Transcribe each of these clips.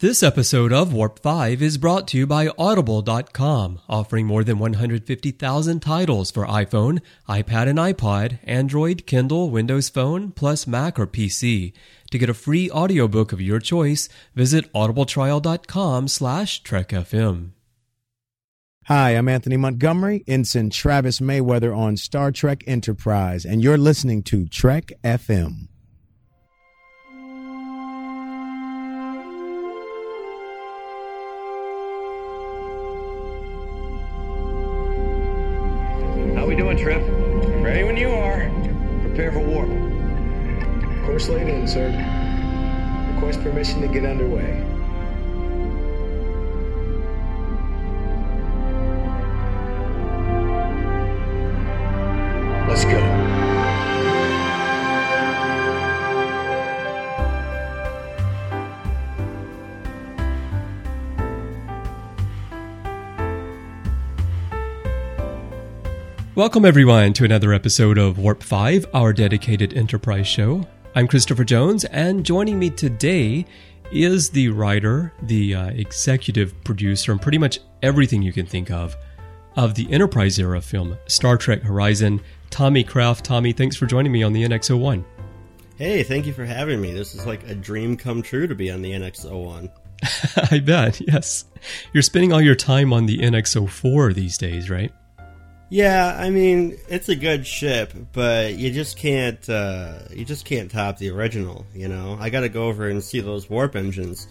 This episode of Warp 5 is brought to you by Audible.com, offering more than 150,000 titles for iPhone, iPad and iPod, Android, Kindle, Windows Phone, plus Mac or PC. To get a free audiobook of your choice, visit audibletrial.com slash trekfm. Hi, I'm Anthony Montgomery, Ensign Travis Mayweather on Star Trek Enterprise, and you're listening to Trek FM. Trip? Ready when you are. Prepare for warp. Course laid in, sir. Request permission to get underway. Let's go. Welcome everyone to another episode of Warp 5, our dedicated Enterprise show. I'm Christopher Jones, and joining me today is the writer, the uh, executive producer, and pretty much everything you can think of of the Enterprise era film Star Trek Horizon, Tommy Kraft. Tommy, thanks for joining me on the NX01. Hey, thank you for having me. This is like a dream come true to be on the NX01. I bet, yes. You're spending all your time on the NX04 these days, right? Yeah, I mean it's a good ship, but you just can't uh, you just can't top the original. You know, I got to go over and see those warp engines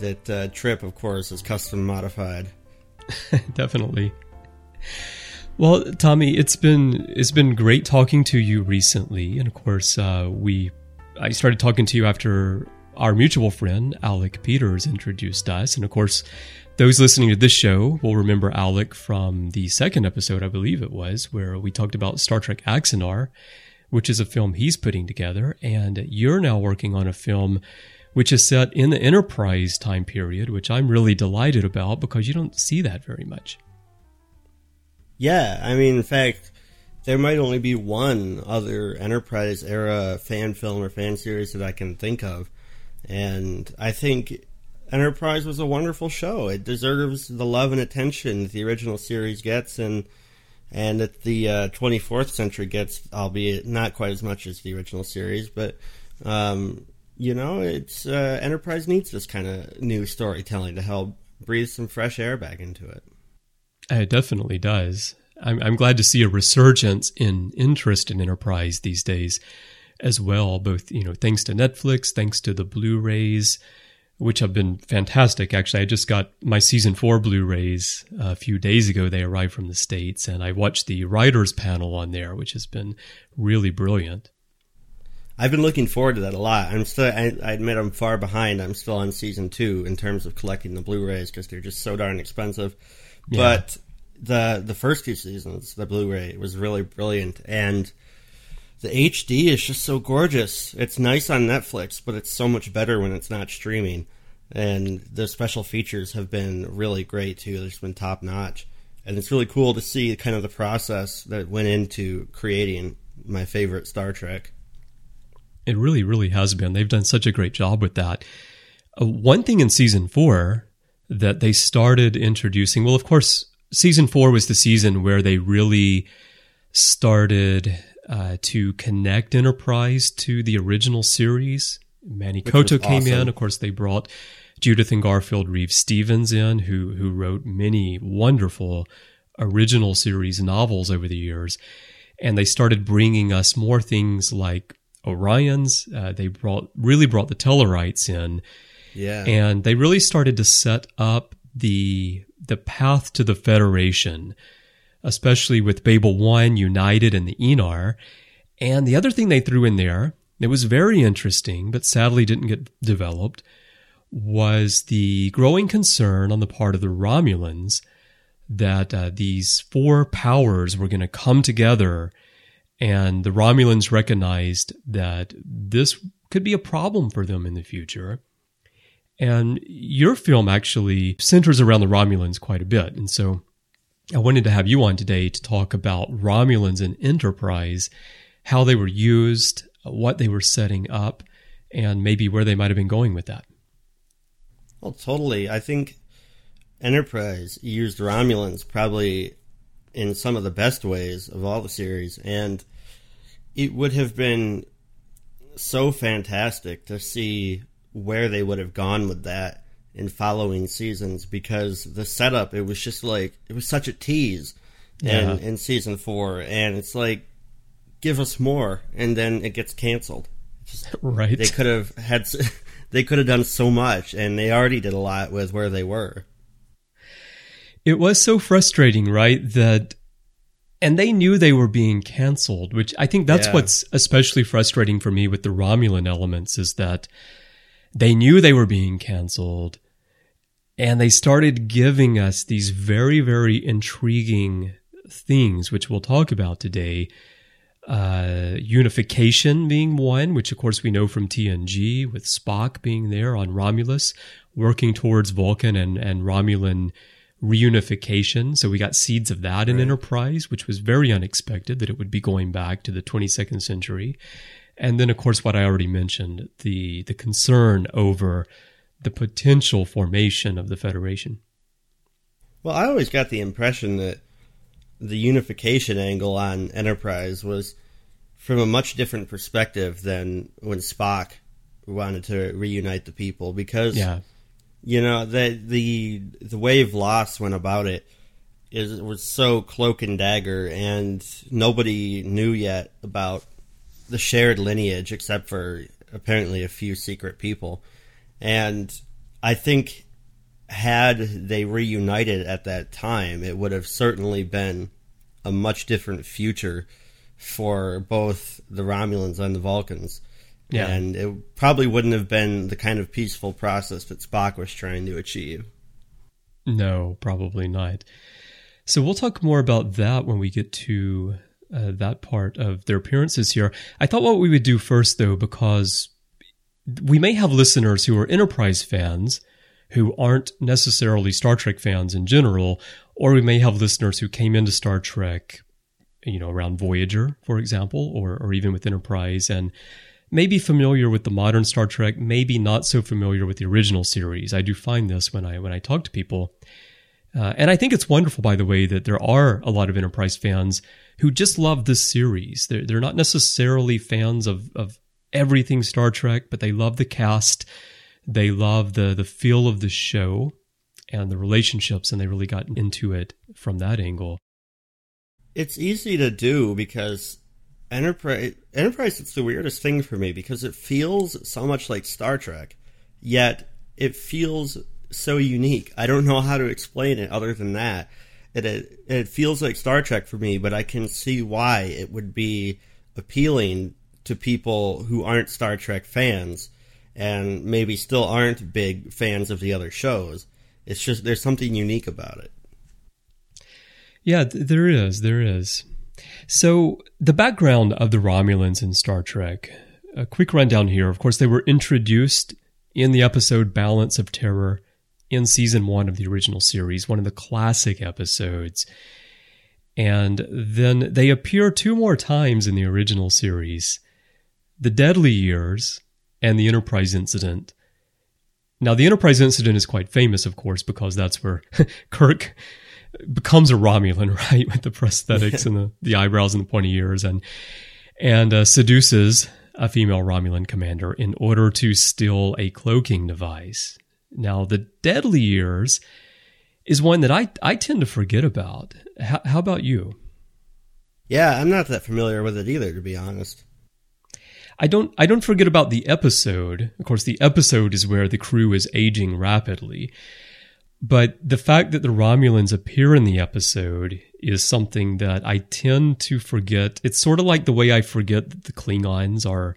that uh, Trip, of course, is custom modified. Definitely. Well, Tommy, it's been it's been great talking to you recently, and of course, uh, we I started talking to you after our mutual friend Alec Peters introduced us, and of course, those listening to this show will remember Alec from the second episode, I believe it was, where we talked about Star Trek Axanar, which is a film he's putting together, and you're now working on a film which is set in the Enterprise time period, which I'm really delighted about because you don't see that very much. Yeah, I mean, in fact, there might only be one other Enterprise era fan film or fan series that I can think of, and I think Enterprise was a wonderful show. It deserves the love and attention that the original series gets, and and that the uh, 24th century gets, albeit not quite as much as the original series. But um, you know, it's uh, Enterprise needs this kind of new storytelling to help breathe some fresh air back into it. It definitely does. I'm, I'm glad to see a resurgence in interest in Enterprise these days, as well. Both you know, thanks to Netflix, thanks to the Blu-rays which have been fantastic. Actually, I just got my season four Blu-rays uh, a few days ago. They arrived from the states, and I watched the writers panel on there, which has been really brilliant. I've been looking forward to that a lot. I'm still, I, I admit, I'm far behind. I'm still on season two in terms of collecting the Blu-rays because they're just so darn expensive. Yeah. But the the first two seasons, the Blu-ray was really brilliant, and the HD is just so gorgeous. It's nice on Netflix, but it's so much better when it's not streaming. And the special features have been really great too. They've been top notch, and it's really cool to see kind of the process that went into creating my favorite Star Trek. It really, really has been. They've done such a great job with that. Uh, one thing in season four that they started introducing, well, of course, season four was the season where they really started uh, to connect Enterprise to the original series. Manny Coto came awesome. in. Of course, they brought Judith and Garfield Reeves Stevens in, who who wrote many wonderful original series novels over the years, and they started bringing us more things like Orions. Uh, they brought really brought the Tellarites in, yeah, and they really started to set up the the path to the Federation especially with Babel 1, United, and the Aenar. And the other thing they threw in there, it was very interesting, but sadly didn't get developed, was the growing concern on the part of the Romulans that uh, these four powers were going to come together. And the Romulans recognized that this could be a problem for them in the future. And your film actually centers around the Romulans quite a bit. And so I wanted to have you on today to talk about Romulans and Enterprise, how they were used, what they were setting up, and maybe where they might have been going with that. Well, totally. I think Enterprise used Romulans probably in some of the best ways of all the series, and it would have been so fantastic to see where they would have gone with that in following seasons because the setup it was just like it was such a tease Yeah. in, in season four and it's like give us more and then it gets canceled Right. they could have had they could have done so much and they already did a lot with where they were It was so frustrating, right? That, and they knew they were being canceled, which I think that's Yeah. what's especially frustrating for me with the Romulan elements is that they knew they were being canceled and they started giving us these very, very intriguing things, which we'll talk about today. Uh, unification being one, which of course we know from TNG, with Spock being there on Romulus, working towards Vulcan and, and Romulan reunification. So we got seeds of that in Enterprise, which was very unexpected that it would be going back to the 22nd century. And then, of course, what I already mentioned the the concern over the potential formation of the Federation. well i always got the impression that the unification angle on enterprise was from a much different perspective than when spock wanted to reunite the people because Yeah, you know the the the way Voss went about it is it was so cloak and dagger, and nobody knew yet about the shared lineage except for apparently a few secret people. And I think had they reunited at that time, it would have certainly been a much different future for both the Romulans and the Vulcans. Yeah. And it probably wouldn't have been the kind of peaceful process that Spock was trying to achieve. no, probably not. So we'll talk more about that when we get to uh, that part of their appearances here. I thought what we would do first, though, because we may have listeners who are Enterprise fans who aren't necessarily Star Trek fans in general, or we may have listeners who came into Star Trek, you know, around Voyager, for example, or, or even with Enterprise and maybe familiar with the modern Star Trek, maybe not so familiar with the original series. I do find this when I when I talk to people. Uh, and I think it's wonderful, by the way, that there are a lot of Enterprise fans who just love this series. They're, they're not necessarily fans of, of everything Star Trek, but they love the cast. They love the, the feel of the show and the relationships, and they really got into it from that angle. It's easy to do because Enterprise Enterprise it's the weirdest thing for me because it feels so much like Star Trek, yet it feels so unique. I don't know how to explain it other than that. It it, it feels like Star Trek for me, but I can see why it would be appealing to people who aren't Star Trek fans and maybe still aren't big fans of the other shows. It's just there's something unique about it. Yeah, th- there is. There is. So, the background of the Romulans in Star Trek. A quick rundown here. Of course, they were introduced in the episode Balance of Terror in season one of the original series, one of the classic episodes. And then they appear two more times in the original series The Deadly Years and the Enterprise Incident. Now, the Enterprise Incident is quite famous, of course, because that's where Kirk becomes a Romulan, right, with the prosthetics and the, the eyebrows and the pointy ears, and and uh, seduces a female Romulan commander in order to steal a cloaking device. Now, the Deadly Years is one that I I tend to forget about. How, how about you? Yeah, I'm not that familiar with it either, to be honest. I don't I don't forget about the episode. Of course, the episode is where the crew is aging rapidly. But the fact that the Romulans appear in the episode is something that I tend to forget. It's sort of like the way I forget that the Klingons are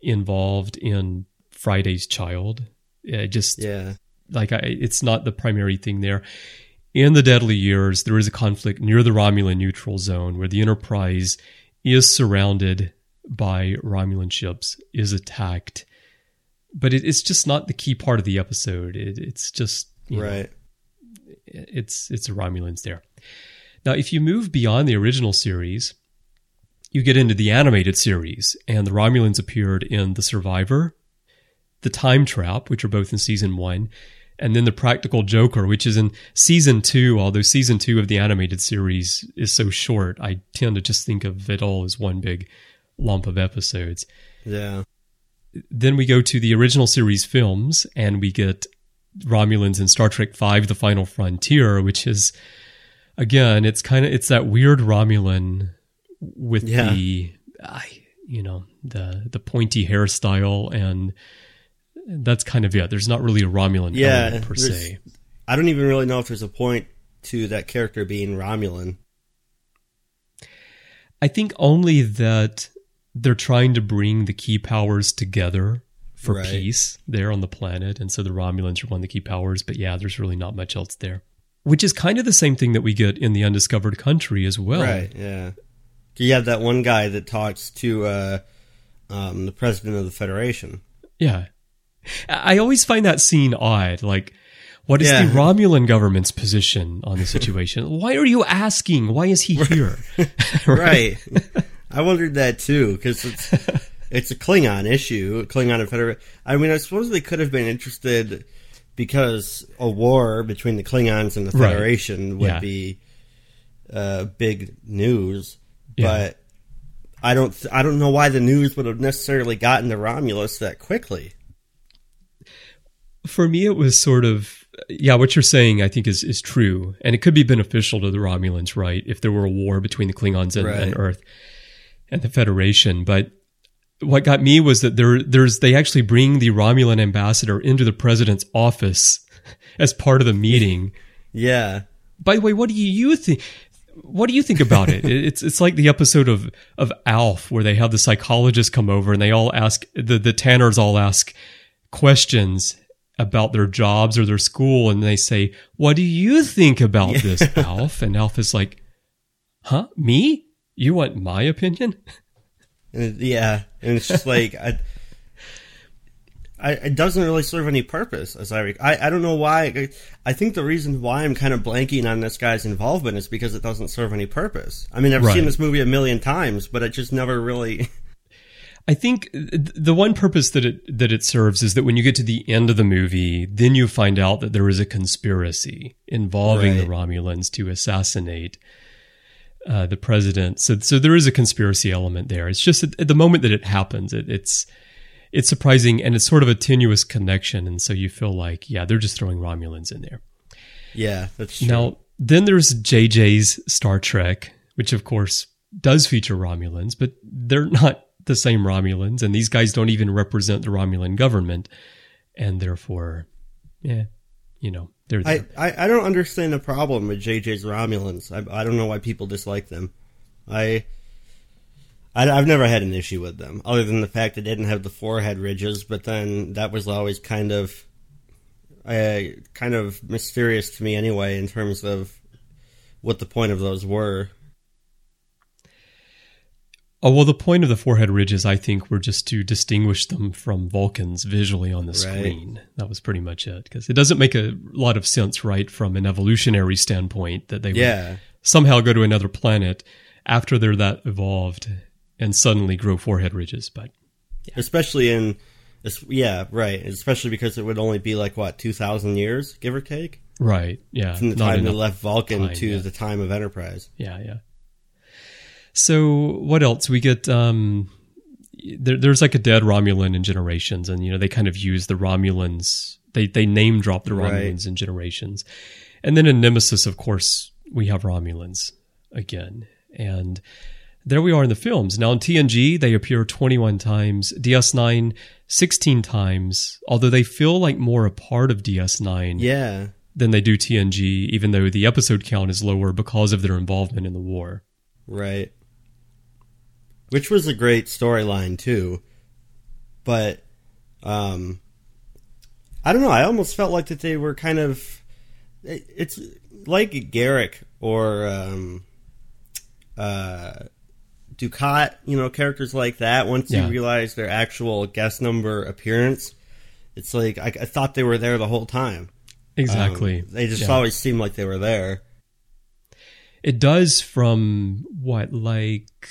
involved in Friday's Child. It just Yeah. like I, it's not the primary thing there. In the Deadly Years, there is a conflict near the Romulan neutral zone where the Enterprise is surrounded by Romulan ships, is attacked, but it, it's just not the key part of the episode. It, it's just you know, Right. it's it's the Romulans there. Now, if you move beyond the original series, you get into the animated series, and the Romulans appeared in The Survivor, The Time Trap, which are both in season one, and then the Practical Joker, which is in season two. Although season two of the animated series is so short, I tend to just think of it all as one big lump of episodes. Yeah. Then we go to the original series films, and we get Romulans in Star Trek V: The Final Frontier, which is again, it's kind of it's that weird Romulan with Yeah. the, I you know, the the pointy hairstyle, and that's kind of it. There's not really a Romulan Yeah, per se. I don't even really know if there's a point to that character being Romulan. I think only that they're trying to bring the key powers together for Right. peace there on the planet. And so the Romulans are one of the key powers. But yeah, there's really not much else there. Which is kind of the same thing that we get in the undiscovered country as well. Right, yeah. You have that one guy that talks to uh, um, the president of the Federation. Yeah. I always find that scene odd. Like, what is Yeah. the Romulan government's position on the situation? Why are you asking? Why is he here? Right. I wondered that too, because it's, it's a Klingon issue, Klingon and Federation. I mean, I suppose they could have been interested because a war between the Klingons and the Right. Federation would Yeah. be uh, big news, Yeah. but I don't, th- I don't know why the news would have necessarily gotten to Romulus that quickly. for me it was sort of yeah what you're saying i think is is true and it could be beneficial to the romulans right if there were a war between the klingons and, Right. and earth and the federation but what got me was that there there's they actually bring the romulan ambassador into the president's office as part of the meeting Yeah. by the way what do you think what do you think about it? It's it's like the episode of of Alf where they have the psychologist come over and they all ask the the Tanners all ask questions about their jobs or their school and they say, "What do you think about this, Alf?" And Alf is like, "Huh? Me? You want my opinion?" Yeah, and it's just like I, I, it doesn't really serve any purpose. As I, rec- I, I don't know why. I, I think the reason why I'm kind of blanking on this guy's involvement is because it doesn't serve any purpose. I mean, I've Right. seen this movie a million times, but it just never really. I think the one purpose that it that it serves is that when you get to the end of the movie, then you find out that there is a conspiracy involving the Romulans to assassinate uh, the president. So, so there is a conspiracy element there. It's just at, at the moment that it happens, it, it's it's surprising and it's sort of a tenuous connection, and so you feel like, yeah, they're just throwing Romulans in there. yeah, that's true. Now, then there's JJ's Star Trek, which of course does feature Romulans, but they're not the same Romulans, and these guys don't even represent the Romulan government, and therefore, yeah, you know, they're there. I, I, I don't understand the problem with JJ's Romulans. I, I don't know why people dislike them. I, I I've never had an issue with them, other than the fact they didn't have the forehead ridges. But then that was always kind of, uh, kind of mysterious to me anyway, in terms of what the point of those were. Oh well, the point of the forehead ridges, I think, were just to distinguish them from Vulcans visually on the Right. screen. That was pretty much it, because it doesn't make a lot of sense, right, from an evolutionary standpoint, that they would somehow go to another planet after they're that evolved and suddenly grow forehead ridges. But especially in, yeah, right. Especially because it would only be like what two thousand years, give or take, right, yeah, from the not time they left Vulcan time, to yeah. the time of Enterprise. yeah, yeah. So what else? We get um, there, there's like a dead Romulan in Generations, and you know they kind of use the Romulans. They they name drop the Right. Romulans in Generations, and then in Nemesis, of course, we have Romulans again, and there we are in the films. Now in TNG, they appear 21 times, DS9 16 times, although they feel like more a part of DS9 Yeah, than they do TNG, even though the episode count is lower because of their involvement in the war. Right. Which was a great storyline too. But um I don't know, I almost felt like that they were kind of it's like Garak or um uh Dukat, you know, characters like that once Yeah. you realize their actual guest number appearance, it's like I, I thought they were there the whole time. Exactly. Um, they just Yeah. always seemed like they were there. It does from what, like,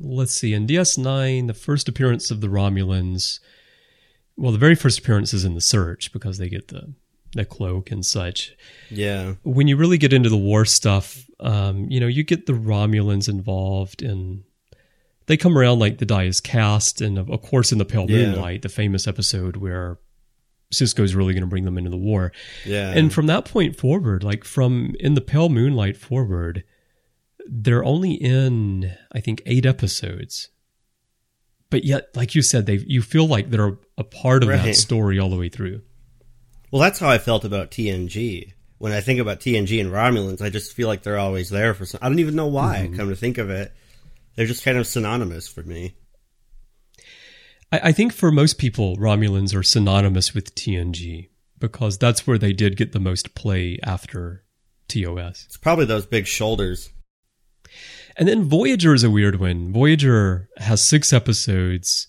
let's see, in DS9, the first appearance of the Romulans, well, the very first appearance is in the search because they get the the cloak and such. Yeah. When you really get into the war stuff, um, you know, you get the Romulans involved and they come around like the die is cast. And of, of course, in the Pale Yeah. Moonlight, the famous episode where Sisko's really going to bring them into the war. Yeah. And from that point forward, like from in the Pale Moonlight forward, they're only in, I think, eight episodes. But yet, like you said, they you feel like they're a part of that story all the way through. Well, that's how I felt about TNG. When I think about TNG and Romulans, I just feel like they're always there for some. I don't even know why. Mm-hmm. Come to think of it, they're just kind of synonymous for me. I, I think for most people, Romulans are synonymous with TNG because that's where they did get the most play after TOS. It's probably those big shoulders. And then Voyager is a weird one. Voyager has six episodes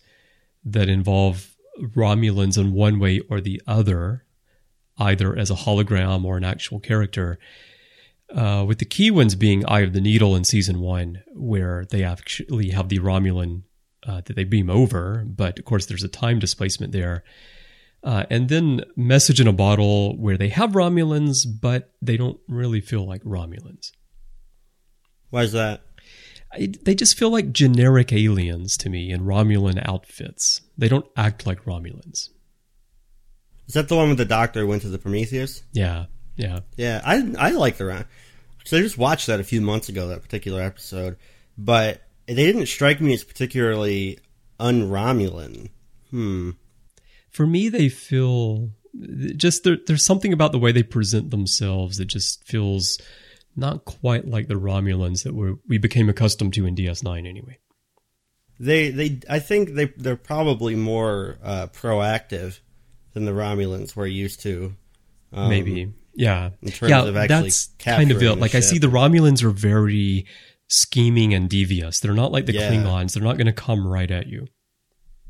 that involve Romulans in one way or the other, either as a hologram or an actual character. Uh, with the key ones being Eye of the Needle in season one, where they actually have the Romulan uh, that they beam over, but of course there's a time displacement there. Uh, and then Message in a Bottle, where they have Romulans, but they don't really feel like Romulans. Why is that? I, they just feel like generic aliens to me in Romulan outfits. They don't act like Romulans. Is that the one with the doctor who went to the Prometheus? Yeah, yeah. Yeah, I I like the Rom. So I just watched that a few months ago, that particular episode, but they didn't strike me as particularly un-Romulan. Hmm. For me, they feel just there, there's something about the way they present themselves that just feels not quite like the Romulans that we we became accustomed to in DS9 anyway. They they I think they they're probably more uh, proactive than the Romulans were used to. Um, Maybe, yeah. in terms yeah, of actually that's kind of it. Like I see the Romulans are very scheming and devious. They're not like the Yeah. Klingons. They're not going to come right at you.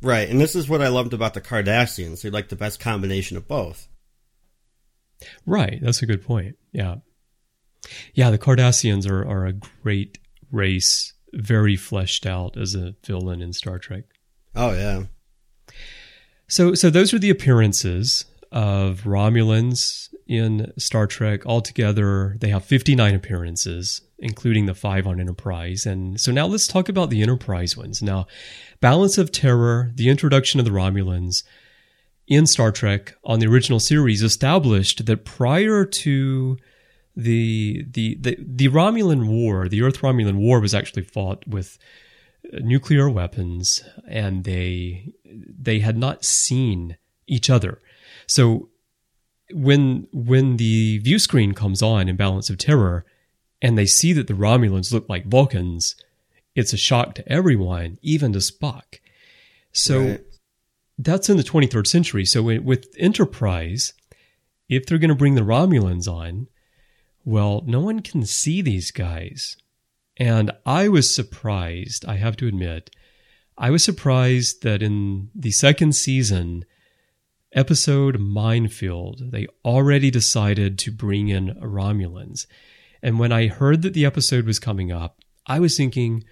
Right, and this is what I loved about the Cardassians. They're like the best combination of both. Right. That's a good point. Yeah. Yeah, the Cardassians are, are a great race, very fleshed out as a villain in Star Trek. Oh yeah, So so those are the appearances of Romulans in Star Trek. Altogether, they have 59 appearances, including the five on Enterprise. And so now let's talk about the Enterprise ones. Now, Balance of Terror, the introduction of the Romulans in Star Trek on the original series established that prior to the the the, the Romulan War, the Earth Romulan War was actually fought with uh, nuclear weapons and they they had not seen each other. So when when the view screen comes on in Balance of Terror and they see that the Romulans look like Vulcans, it's a shock to everyone, even to Spock. So Right. that's in the 23rd century. So with- with Enterprise, if they're going to bring the Romulans on, well, no one can see these guys. And I was surprised, I have to admit, I was surprised that in the second season, episode Minefield, they already decided to bring in Romulans. And when I heard that the episode was coming up, I was thinking,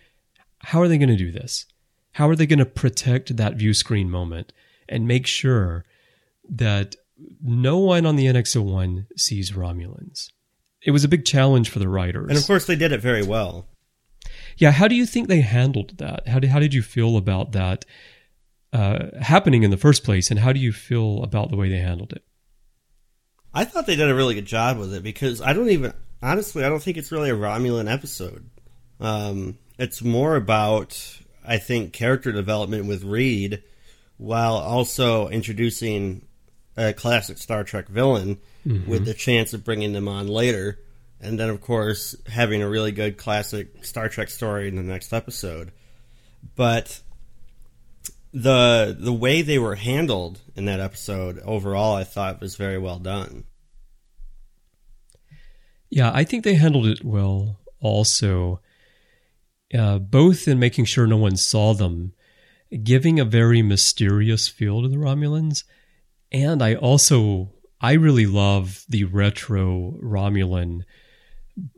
how are they going to do this? How are they going to protect that view screen moment and make sure that no one on the NX01 sees Romulans? It was a big challenge for the writers. and of course they did it very well. Yeah, how do you think they handled that? How did how did you feel about that uh, happening in the first place, and how do you feel about the way they handled it? I thought they did a really good job with it because I don't even honestly I don't think it's really a Romulan episode. Um, it's more about I think character development with Reed, while also introducing a classic Star Trek villain with the chance of bringing them on later, and then of course having a really good classic Star Trek story in the next episode. But the the way they were handled in that episode overall, I thought was very well done. Yeah, I think they handled it well. Also, uh, both in making sure no one saw them, giving a very mysterious feel to the Romulans, and I also I really love the retro Romulan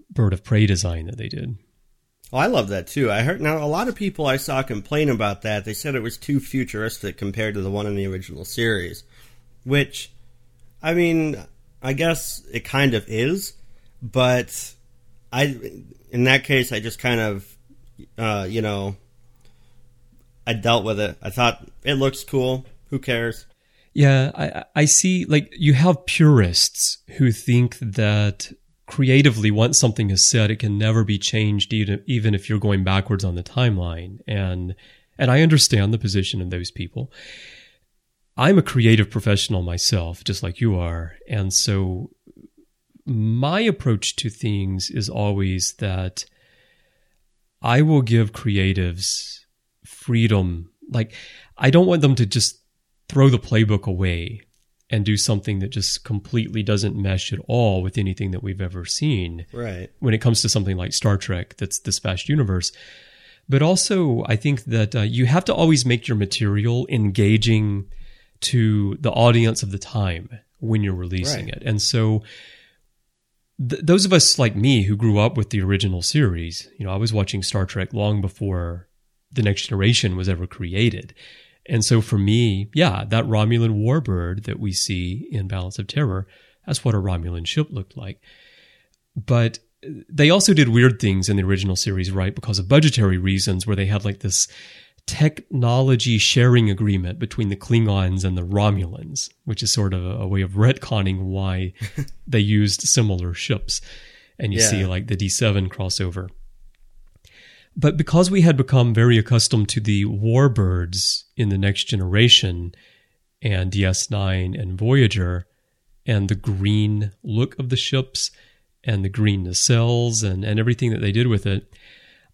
bird of prey design that they did. Oh, I love that too. I heard now a lot of people I saw complain about that. They said it was too futuristic compared to the one in the original series, which, I mean, I guess it kind of is, but I in that case I just kind of uh, you know I dealt with it. I thought it looks cool. Who cares? Yeah, I, I see. Like you have purists who think that creatively, once something is said, it can never be changed, even even if you're going backwards on the timeline. And and I understand the position of those people. I'm a creative professional myself, just like you are, and so my approach to things is always that I will give creatives freedom. Like I don't want them to just throw the playbook away and do something that just completely doesn't mesh at all with anything that we've ever seen. Right. When it comes to something like Star Trek, that's this vast universe. But also, I think that uh, you have to always make your material engaging to the audience of the time when you're releasing Right. it. And so, th- those of us like me who grew up with the original series, you know, I was watching Star Trek long before the next generation was ever created. And so for me, yeah, that Romulan warbird that we see in Balance of Terror, that's what a Romulan ship looked like. But they also did weird things in the original series, right? Because of budgetary reasons, where they had like this technology sharing agreement between the Klingons and the Romulans, which is sort of a, a way of retconning why they used similar ships. And you Yeah. see like the D7 crossover. But because we had become very accustomed to the warbirds in the next generation and DS9 and Voyager and the green look of the ships and the green nacelles and, and everything that they did with it,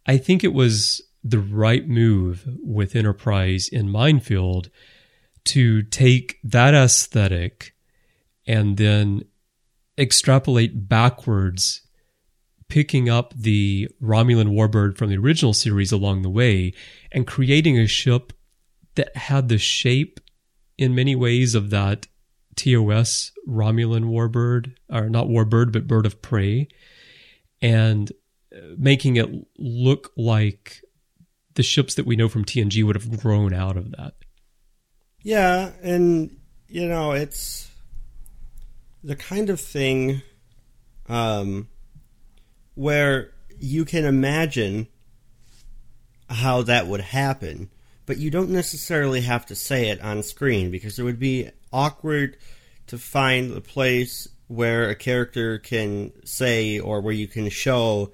I think it was the right move with Enterprise in Minefield to take that aesthetic and then extrapolate backwards picking up the Romulan warbird from the original series along the way and creating a ship that had the shape in many ways of that TOS Romulan warbird, or not warbird, but bird of prey, and uh, making it look like the ships that we know from TNG would have grown out of that. Yeah, and you know, it's the kind of thing um, where you can imagine how that would happen, but you don't necessarily have to say it on screen because it would be awkward to find the place where a character can say or where you can show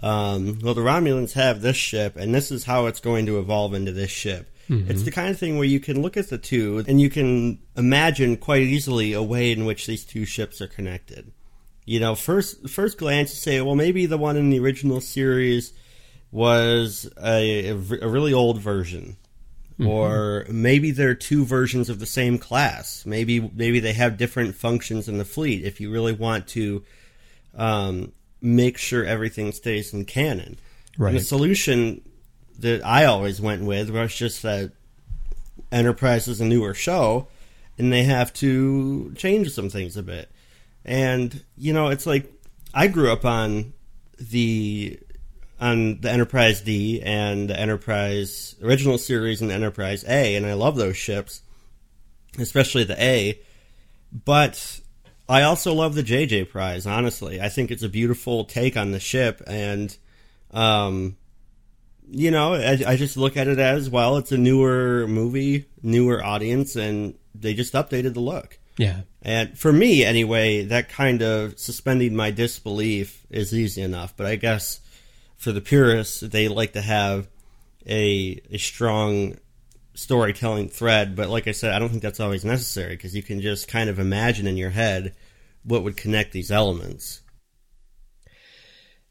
um, well the romulans have this ship and this is how it's going to evolve into this ship. It's the kind of thing where you can look at the two and you can imagine quite easily a way in which these two ships are connected you know first first glance you say well maybe the one in the original series was a a really old version or maybe there are two versions of the same class. Maybe maybe they have different functions in the fleet. If you really want to um, make sure everything stays in canon, Right. And the solution that I always went with was just that Enterprise is a newer show, and they have to change some things a bit. And you know, it's like I grew up on the on the Enterprise D and the Enterprise original series and Enterprise A, and I love those ships, especially the A. But I also love the JJ Prize. Honestly, I think it's a beautiful take on the ship, and um, you know, I, I just look at it as well. It's a newer movie, newer audience, and they just updated the look. Yeah. And for me, anyway, that kind of suspending my disbelief is easy enough. But I guess for the purists, they like to have a a strong storytelling thread. But like I said, I don't think that's always necessary because you can just kind of imagine in your head what would connect these elements.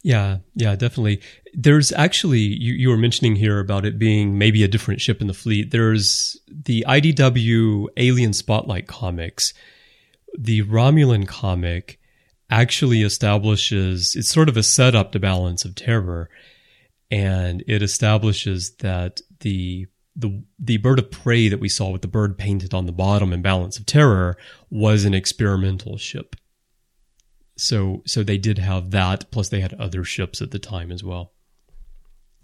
Yeah, yeah, definitely. There's actually you, you were mentioning here about it being maybe a different ship in the fleet. There's the IDW Alien Spotlight comics. The Romulan comic actually establishes it's sort of a setup to Balance of Terror, and it establishes that the the the bird of prey that we saw with the bird painted on the bottom in Balance of Terror was an experimental ship. So so they did have that, plus they had other ships at the time as well.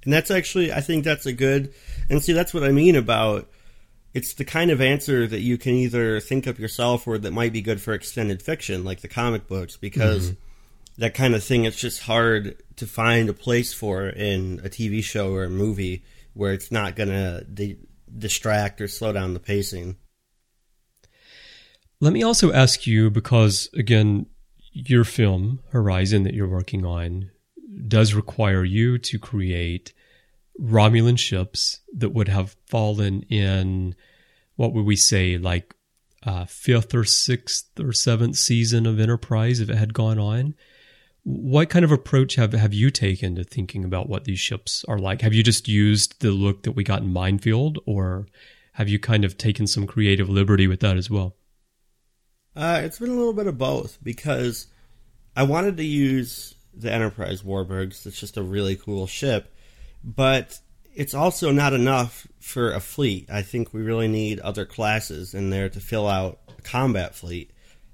And that's actually, I think that's a good, and see, that's what I mean about it's the kind of answer that you can either think up yourself or that might be good for extended fiction, like the comic books, because mm-hmm. that kind of thing it's just hard to find a place for in a TV show or a movie where it's not going to di- distract or slow down the pacing. Let me also ask you because, again, your film, Horizon, that you're working on, does require you to create Romulan ships that would have fallen in, what would we say, like uh, fifth or sixth or seventh season of Enterprise if it had gone on. What kind of approach have, have you taken to thinking about what these ships are like? Have you just used the look that we got in Minefield, or have you kind of taken some creative liberty with that as well? Uh, it's been a little bit of both because I wanted to use the Enterprise Warbirds. It's just a really cool ship, but it's also not enough for a fleet. I think we really need other classes in there to fill out a combat fleet,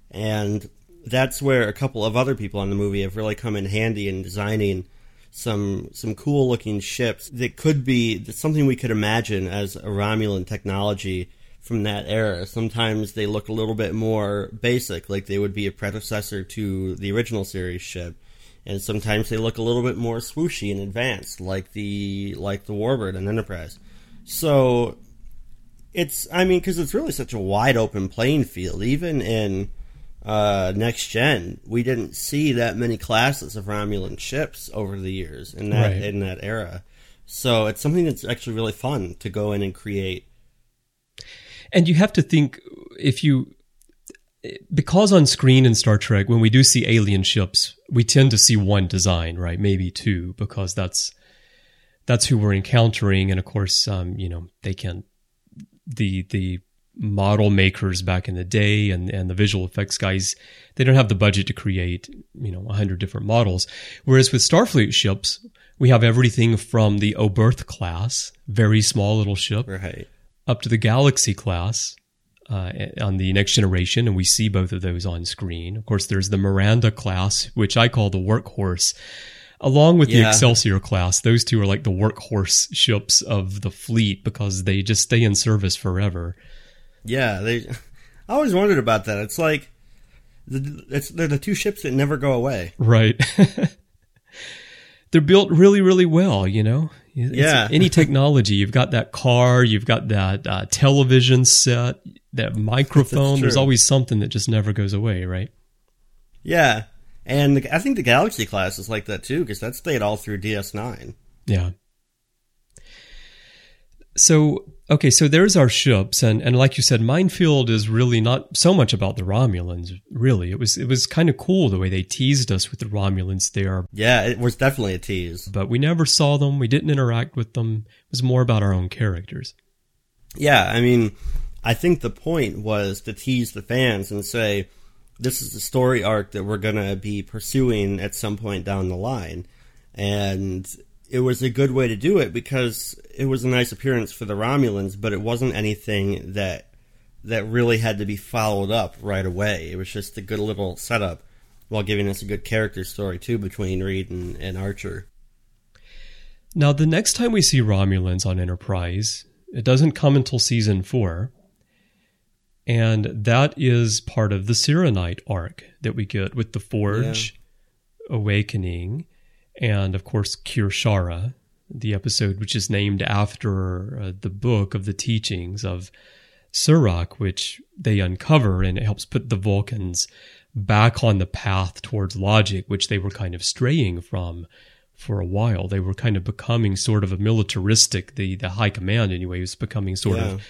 and that's where a couple of other people in the movie have really come in handy in designing some some cool looking ships that could be something we could imagine as a Romulan technology from that era. Sometimes they look a little bit more basic, like they would be a predecessor to the original series ship, and sometimes they look a little bit more swooshy and advanced, like the like the Warbird and Enterprise. So it's I mean because it's really such a wide open playing field, even in uh, next gen, we didn't see that many classes of Romulan ships over the years in that Right. in that era. So it's something that's actually really fun to go in and create. And you have to think if you because on screen in Star Trek when we do see alien ships, we tend to see one design, right? Maybe two because that's that's who we're encountering and of course um, you know, they can the the model makers back in the day and and the visual effects guys they don't have the budget to create, you know, 100 different models. Whereas with Starfleet ships, we have everything from the Oberth class, very small little ship, Right. Up to the Galaxy class uh, on the next generation, and we see both of those on screen. Of course, there's the Miranda class, which I call the workhorse, along with the Excelsior class. Those two are like the workhorse ships of the fleet because they just stay in service forever. Yeah, they. I always wondered about that. It's like the, it's they're the two ships that never go away. Right. They're built really, really well, you know? It's- Yeah. Any technology, you've got that car, you've got that uh, television set, that microphone. There's always something that just never goes away, right? Yeah, and the, I think the Galaxy class is like that too because that stayed all through DS9. Yeah. So, okay, so there's our ships and and like you said Minefield is really not so much about the Romulans, really. It was it was kind of cool the way they teased us with the Romulans there, Yeah, it was definitely a tease. but we never saw them, we didn't interact with them. It was more about our own characters. Yeah, I mean, I think the point was to tease the fans and say, this is the story arc that we're going to be pursuing at some point down the line. And it was a good way to do it because it was a nice appearance for the Romulans, but it wasn't anything that that really had to be followed up right away. It was just a good little setup while giving us a good character story too between Reed and, and Archer. Now, the next time we see Romulans on Enterprise, it doesn't come until season four. And that is part of the Syrrannite arc that we get with the Forge, Awakening, and of course, Kir'Shara, the episode which is named after uh, the book of the teachings of Surak, which they uncover and it helps put the Vulcans back on the path towards logic, which they were kind of straying from for a while. They were kind of becoming sort of a militaristic, the, the high command anyway was becoming sort Yeah. of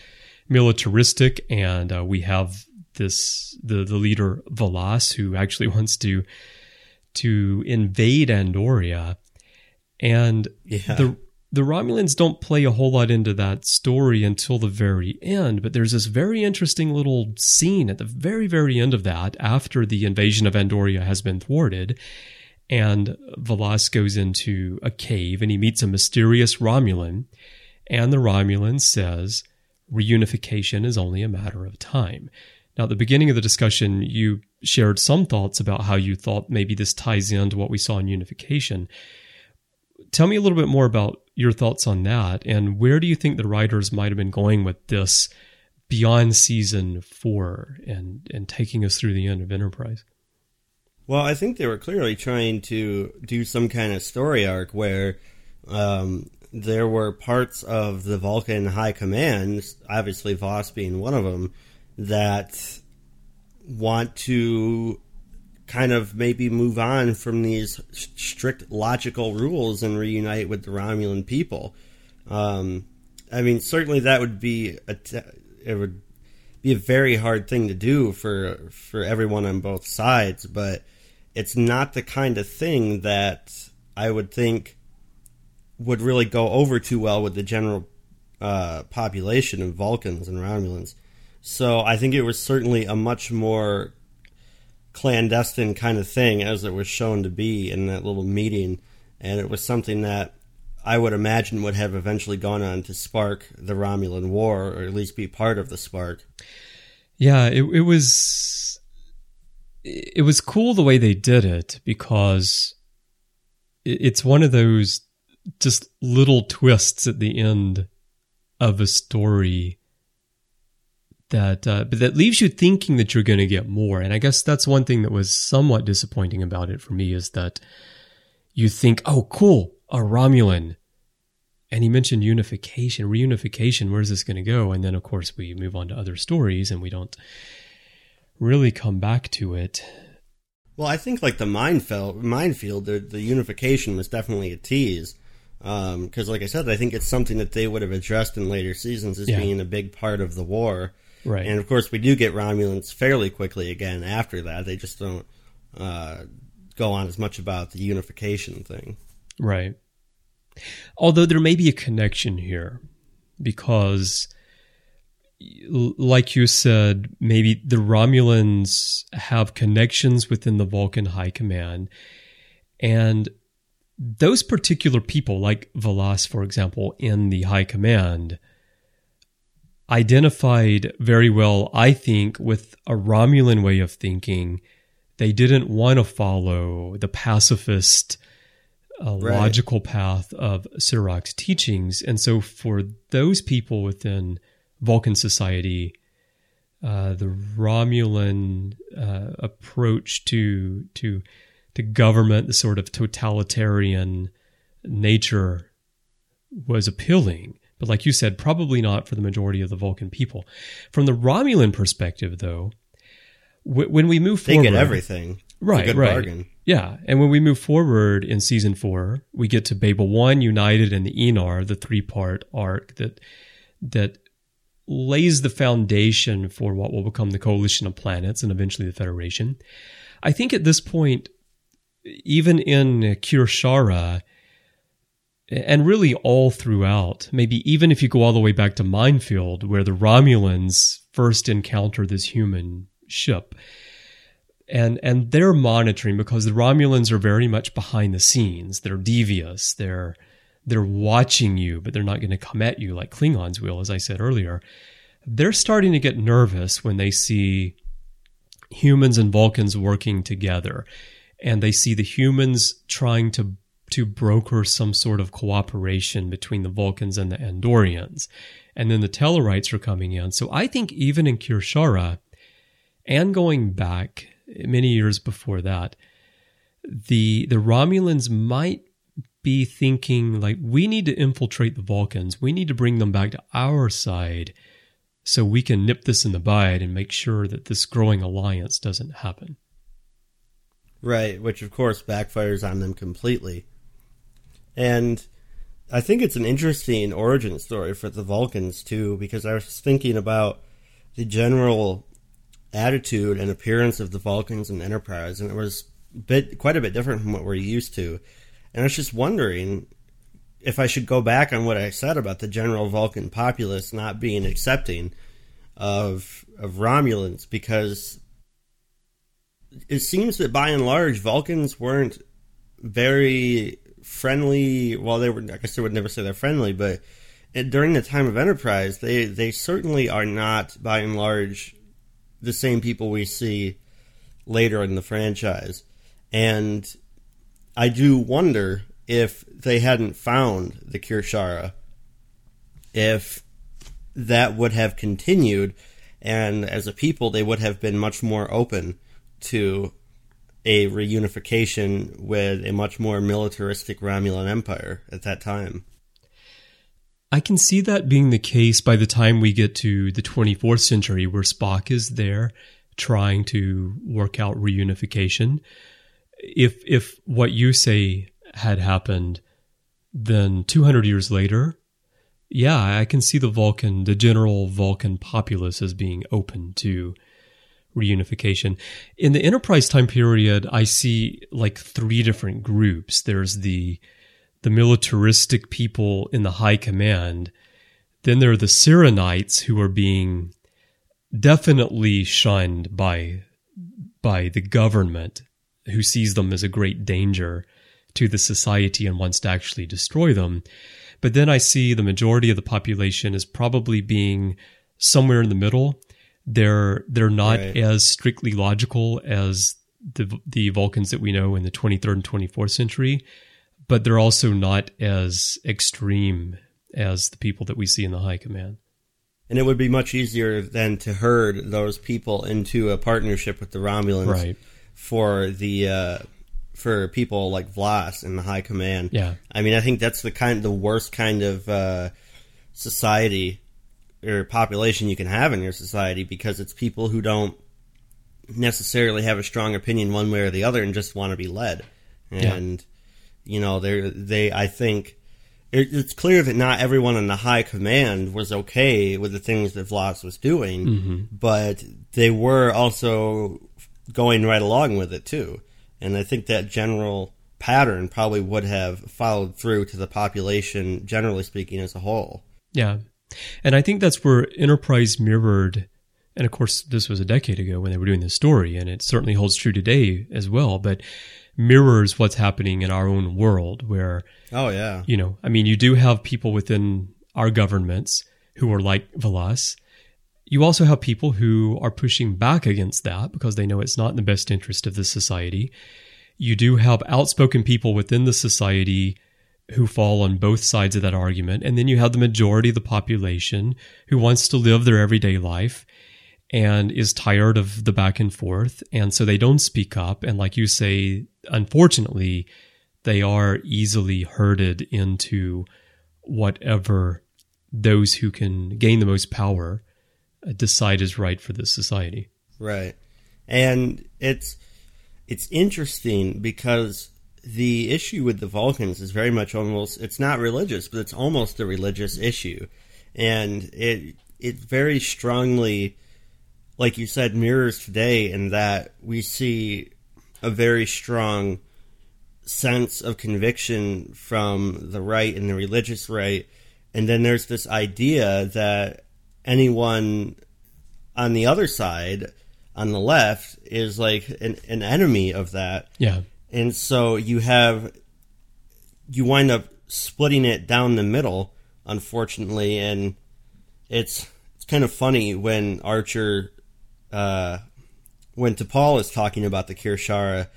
militaristic. And uh, we have this, the, the leader V'Las, who actually wants to, to invade Andoria. And Yeah. the the Romulans don't play a whole lot into that story until the very end, but there's this very interesting little scene at the very, very end of that after the invasion of Andoria has been thwarted. And V'Las goes into a cave and he meets a mysterious Romulan. And the Romulan says, reunification is only a matter of time. Now, at the beginning of the discussion, you shared some thoughts about how you thought maybe this ties into what we saw in unification. Tell me a little bit more about your thoughts on that, and where do you think the writers might have been going with this beyond season four and and taking us through the end of Enterprise. Well, I think they were clearly trying to do some kind of story arc where um, there were parts of the Vulcan High Command, obviously Voss being one of them, that want to kind of maybe move on from these strict logical rules and reunite with the Romulan people. Um, I mean, certainly that would be a t- it would be a very hard thing to do for for everyone on both sides, but it's not the kind of thing that I would think would really go over too well with the general uh, population of Vulcans and Romulans. So I think it was certainly a much more clandestine kind of thing as it was shown to be in that little meeting, and it was something that I would imagine would have eventually gone on to spark the Romulan War, or at least be part of the spark. Yeah, it, it was it was cool the way they did it because it's one of those just little twists at the end of a story that uh, but that leaves you thinking that you're going to get more and i guess that's one thing that was somewhat disappointing about it for me is that you think oh cool a romulan and he mentioned unification reunification where's this going to go and then of course we move on to other stories and we don't really come back to it. Well, I think like the minefield, minefield, the, the unification was definitely a tease. Because, um, like I said, I think it's something that they would have addressed in later seasons as yeah. being a big part of the war. Right. And of course, we do get Romulans fairly quickly again after that. They just don't uh, go on as much about the unification thing. Right. Although there may be a connection here because like you said, maybe the Romulans have connections within the Vulcan High Command. And those particular people, like V'Las, for example, in the High Command, identified very well, I think, with a Romulan way of thinking. They didn't want to follow the pacifist, uh, right. logical path of Surak's teachings. And so for those people within Vulcan society, uh, the Romulan uh, approach to to to government, the sort of totalitarian nature, was appealing. But like you said, probably not for the majority of the Vulcan people. From the Romulan perspective, though, w- when we move they forward, get everything. Right, right. Bargain. Yeah, and when we move forward in season four, we get to Babel One, United, and the Aenar, the three-part arc that that lays the foundation for what will become the coalition of planets and eventually the Federation. I think at this point, even in Kir'Shara, and really all throughout, maybe even if you go all the way back to Minefield, where the Romulans first encounter this human ship, and and they're monitoring because the Romulans are very much behind the scenes. They're devious. They're they're watching you, but they're not going to come at you like Klingons will, as I said earlier. They're starting to get nervous when they see humans and Vulcans working together, and they see the humans trying to to broker some sort of cooperation between the Vulcans and the Andorians. And then the Tellarites are coming in. So I think even in Kir'Shara, and going back many years before that, the the Romulans might be thinking like we need to infiltrate the Vulcans. We need to bring them back to our side so we can nip this in the bud and make sure that this growing alliance doesn't happen. Right, which of course backfires on them completely. And I think it's an interesting origin story for the Vulcans too, because I was thinking about the general attitude and appearance of the Vulcans and Enterprise, and it was bit quite a bit different from what we're used to. And I was just wondering if I should go back on what I said about the general Vulcan populace not being accepting of of Romulans because it seems that by and large Vulcans weren't very friendly. Well, they were. I guess I would never say they're friendly, but during the time of Enterprise, they they certainly are not by and large the same people we see later in the franchise, and I do wonder if they hadn't found the Kir'Shara, if that would have continued, and as a people, they would have been much more open to a reunification with a much more militaristic Romulan empire at that time. I can see that being the case by the time we get to the 24th century, where Spock is there trying to work out reunification. If if what you say had happened, then 200 years later, yeah, I can see the Vulcan, the general Vulcan populace as being open to reunification. In the Enterprise time period, I see like three different groups. There's the the militaristic people in the high command. Then there are the Syrrannites who are being definitely shunned by by the government who sees them as a great danger to the society and wants to actually destroy them. But then I see the majority of the population is probably being somewhere in the middle. They're they're not right. as strictly logical as the the Vulcans that we know in the 23rd and 24th century, but they're also not as extreme as the people that we see in the high command. And it would be much easier then to herd those people into a partnership with the Romulans right. for the uh, for people like V'Las in the high command. Yeah, I mean, I think that's the kind, the worst kind of uh, society or population you can have in your society because it's people who don't necessarily have a strong opinion one way or the other and just want to be led. And yeah. you know, they they I think it, it's clear that not everyone in the high command was okay with the things that V'Las was doing, mm-hmm. but they were also going right along with it too. And I think that general pattern probably would have followed through to the population, generally speaking, as a whole. Yeah. And I think that's where Enterprise mirrored, and of course, this was a decade ago when they were doing this story, and it certainly holds true today as well. But mirrors what's happening in our own world where oh yeah you know i mean you do have people within our governments who are like V'Las. You also have people who are pushing back against that because they know it's not in the best interest of the society. You do have outspoken people within the society who fall on both sides of that argument. And then you have the majority of the population who wants to live their everyday life and is tired of the back and forth. And so they don't speak up. And like you say, unfortunately, they are easily herded into whatever those who can gain the most power uh, decide is right for the society. Right. And it's it's interesting because the issue with the Vulcans is very much almost it's not religious, but it's almost a religious issue. And it it very strongly like you said, mirrors today in that we see a very strong sense of conviction from the right and the religious right. And then there's this idea that anyone on the other side, on the left, is like an, an enemy of that. Yeah. And so you have, you wind up splitting it down the middle, unfortunately. And it's, it's kind of funny when Archer uh, when T'Pol is talking about the Kir'Shara,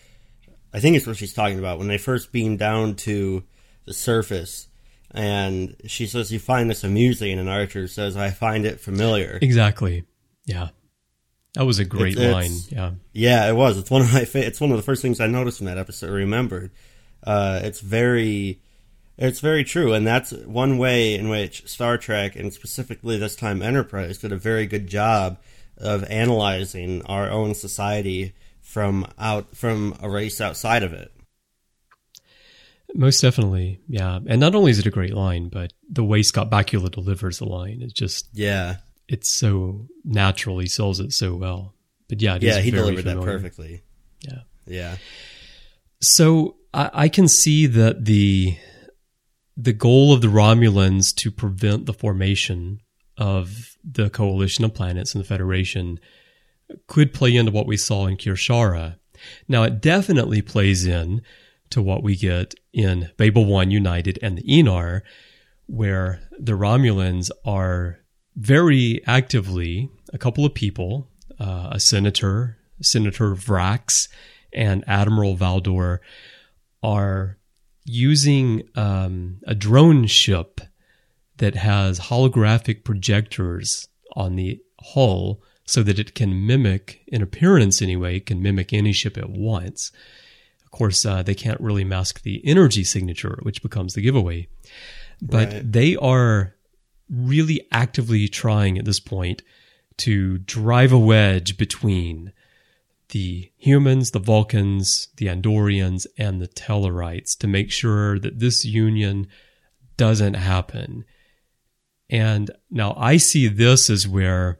I think it's what she's talking about when they first beam down to the surface, and she says, "You find this amusing," and Archer says, "I find it familiar." Exactly. Yeah, that was a great it's, line. It's, yeah, yeah, it was. It's one of my. Fa- it's one of the first things I noticed in that episode. I remembered. Uh, it's very. It's very true, and that's one way in which Star Trek, and specifically this time Enterprise, did a very good job of analyzing our own society from out from a race outside of it. Most definitely, yeah. And not only is it a great line, but the way Scott Bakula delivers the line is just yeah, it's so natural. He sells it so well. But yeah, yeah, he delivered familiar. that perfectly. Yeah, yeah. So I, I can see that the the goal of the Romulans to prevent the formation of the coalition of planets and the Federation could play into what we saw in Kir'Shara. Now, it definitely plays in to what we get in Babel 1 United and the Aenar, where the Romulans are very actively, a couple of people, uh, a senator, Senator Vrax, and Admiral Valdore, are using um, a drone ship that has holographic projectors on the hull so that it can mimic, in appearance anyway, can mimic any ship at once. Of course, uh, they can't really mask the energy signature, which becomes the giveaway. But Right. they are really actively trying at this point to drive a wedge between the humans, the Vulcans, the Andorians, and the Tellarites to make sure that this union doesn't happen. And now I see this as where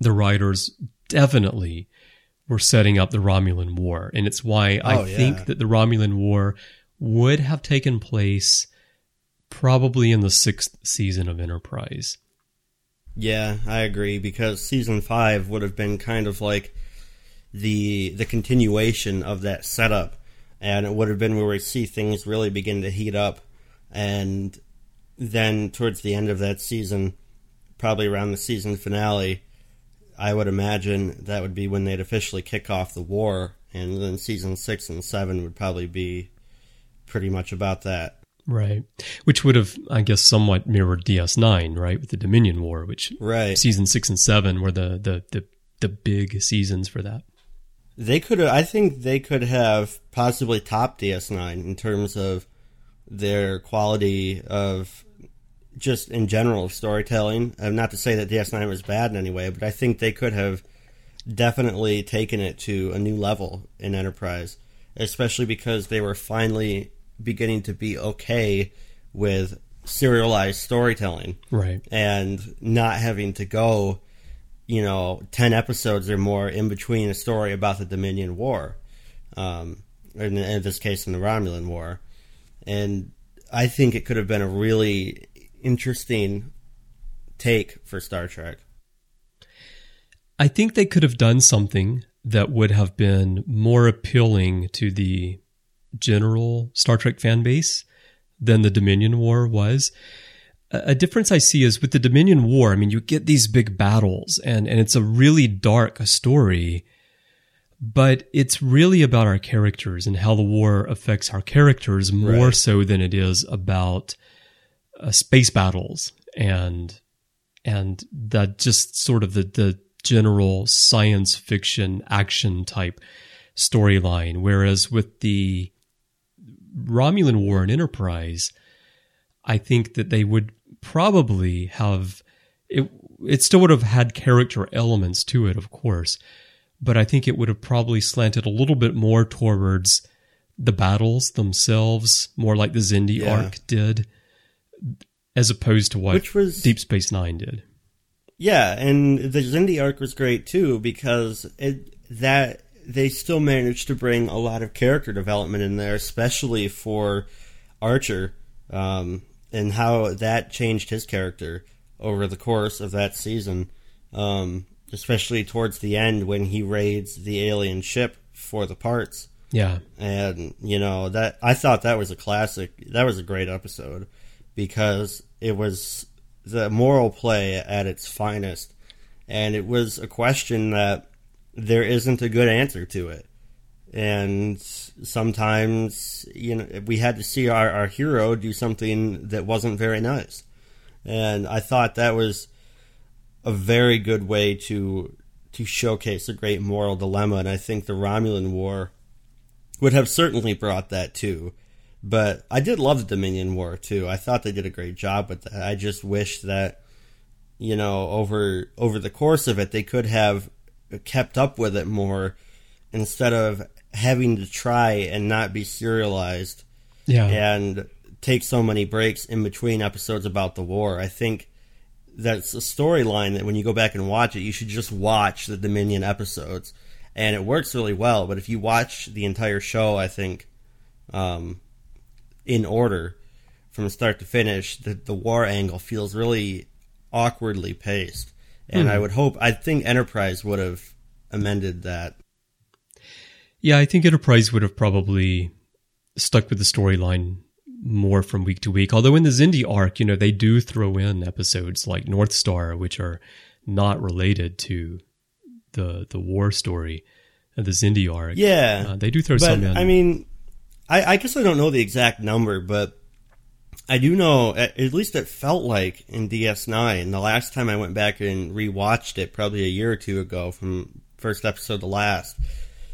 the writers definitely were setting up the Romulan War. And it's why I Oh, yeah. think that the Romulan War would have taken place probably in the sixth season of Enterprise. Yeah, I agree because season five would have been kind of like the the continuation of that setup, and it would have been where we see things really begin to heat up, and then towards the end of that season, probably around the season finale, I would imagine that would be when they'd officially kick off the war, and then season six and seven would probably be pretty much about that. Right. Which would have, I guess, somewhat mirrored DS9, right? With the Dominion War, which Right. season six and seven were the, the, the, the big seasons for that. They could have. I think they could have possibly topped DS9 in terms of their quality of just in general of storytelling. Uh, not to say that DS9 was bad in any way, but I think they could have definitely taken it to a new level in Enterprise, especially because they were finally beginning to be okay with serialized storytelling Right. and not having to go, you know, 10 episodes or more in between a story about the Dominion War. Um, in, in this case, in the Romulan War. And I think it could have been a really interesting take for Star Trek. I think they could have done something that would have been more appealing to the general Star Trek fan base than the Dominion War was. A difference I see is with the Dominion War, I mean, you get these big battles and, and it's a really dark story, but it's really about our characters and how the war affects our characters more Right. so than it is about uh, space battles and and that just sort of the, the general science fiction action type storyline. Whereas with the Romulan War and Enterprise, I think that they would probably have it. It still would have had character elements to it, of course, but I think it would have probably slanted a little bit more towards the battles themselves, more like the Xindi Yeah. arc did, as opposed to what Which was- Deep Space Nine did. Yeah, and the Xindi arc was great too because it that they still managed to bring a lot of character development in there, especially for Archer, um, and how that changed his character over the course of that season. Um, especially towards the end when he raids the alien ship for the parts Yeah, and you know that I thought that was a classic. That was a great episode because it was the moral play at its finest, and it was a question that there isn't a good answer to it. And sometimes, you know, we had to see our, our hero do something that wasn't very nice. And I thought that was a very good way to to showcase a great moral dilemma. And I think the Romulan War would have certainly brought that too. But I did love the Dominion War too. I thought they did a great job with that. I just wish that you know over over the course of it they could have kept up with it more instead of having to try and not be serialized yeah, and take so many breaks in between episodes about the war. I think that's a storyline that when you go back and watch it, you should just watch the Dominion episodes, and it works really well. But if you watch the entire show, I think, um, in order from start to finish, the the war angle feels really awkwardly paced, and I would hope I think Enterprise would have amended that. Yeah, I think Enterprise would have probably stuck with the storyline more from week to week. Although in the Xindi arc, you know, they do throw in episodes like North Star, which are not related to the the war story of the Xindi arc. Yeah, Uh, they do throw but some in. I mean, I, I guess I don't know the exact number, but I do know, at, at least it felt like in DS9, the last time I went back and rewatched it, probably a year or two ago, from first episode to last,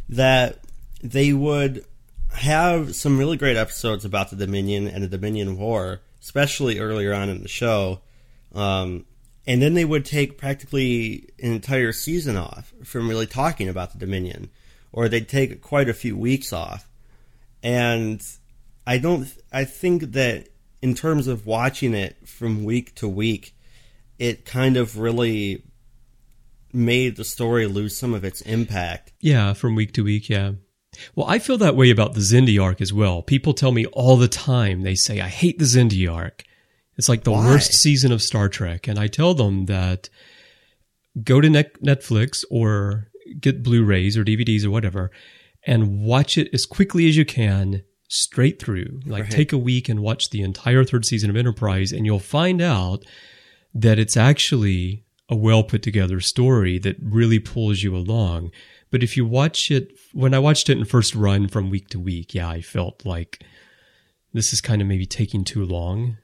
that they would have some really great episodes about the Dominion and the Dominion War, especially earlier on in the show. Um, and then they would take practically an entire season off from really talking about the Dominion, or they'd take quite a few weeks off. And I don't, I think that in terms of watching it from week to week, it kind of really made the story lose some of its impact. Yeah, from week to week, yeah. Well, I feel that way about the Xindi arc as well. People tell me all the time, they say, I hate the Xindi arc. It's like the Why? worst season of Star Trek. And I tell them that go to Net- Netflix or get Blu rays or DVDs or whatever and watch it as quickly as you can straight through. Like Right. take a week and watch the entire third season of Enterprise, and you'll find out that it's actually a well put together story that really pulls you along. But if you watch it, when I watched it in first run from week to week, yeah, I felt like this is kind of maybe taking too long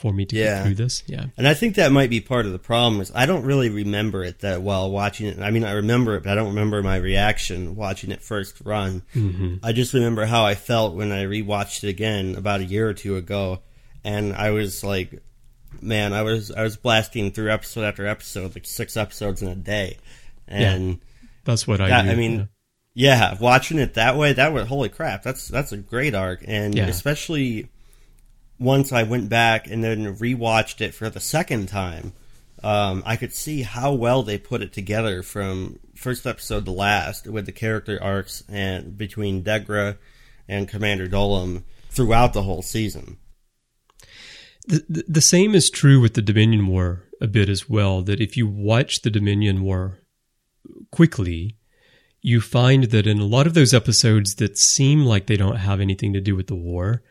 for me to Yeah. get through this. Yeah. And I think that might be part of the problem is I don't really remember it that well watching it. I mean, I remember it, but I don't remember my reaction watching it first run. Mm-hmm. I just remember how I felt when I rewatched it again about a year or two ago, and I was like, man, I was I was blasting through episode after episode, like six episodes in a day, and. That's what I That. I mean, yeah. yeah. watching it that way, that was holy crap. That's that's a great arc, and Yeah. especially once I went back and then rewatched it for the second time, um, I could see how well they put it together from first episode to last with the character arcs and between Degra and Commander Dolim throughout the whole season. The, the, the same is true with the Dominion War a bit as well. That if you watch the Dominion War quickly, you find that in a lot of those episodes that seem like they don't have anything to do with the war,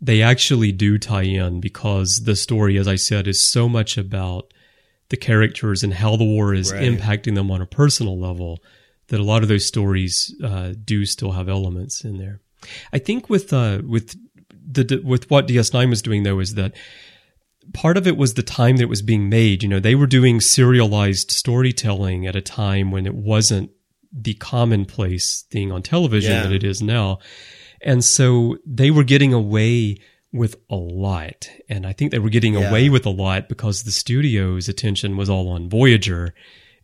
they actually do tie in because the story, as I said, is so much about the characters and how the war is Right. impacting them on a personal level that a lot of those stories uh, do still have elements in there. I think with uh, with the with what DS9 was doing though is that part of it was the time that it was being made. You know, they were doing serialized storytelling at a time when it wasn't the commonplace thing on television Yeah. that it is now. And so they were getting away with a lot. And I think they were getting Yeah. away with a lot because the studio's attention was all on Voyager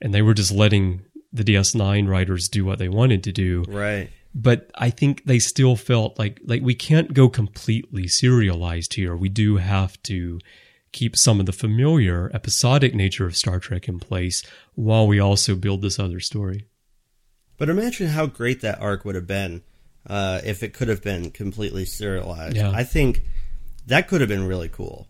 and they were just letting the DS9 writers do what they wanted to do Right. but I think they still felt like like we can't go completely serialized here. We do have to keep some of the familiar episodic nature of Star Trek in place while we also build this other story. But imagine how great that arc would have been uh, if it could have been completely serialized. Yeah. I think that could have been really cool.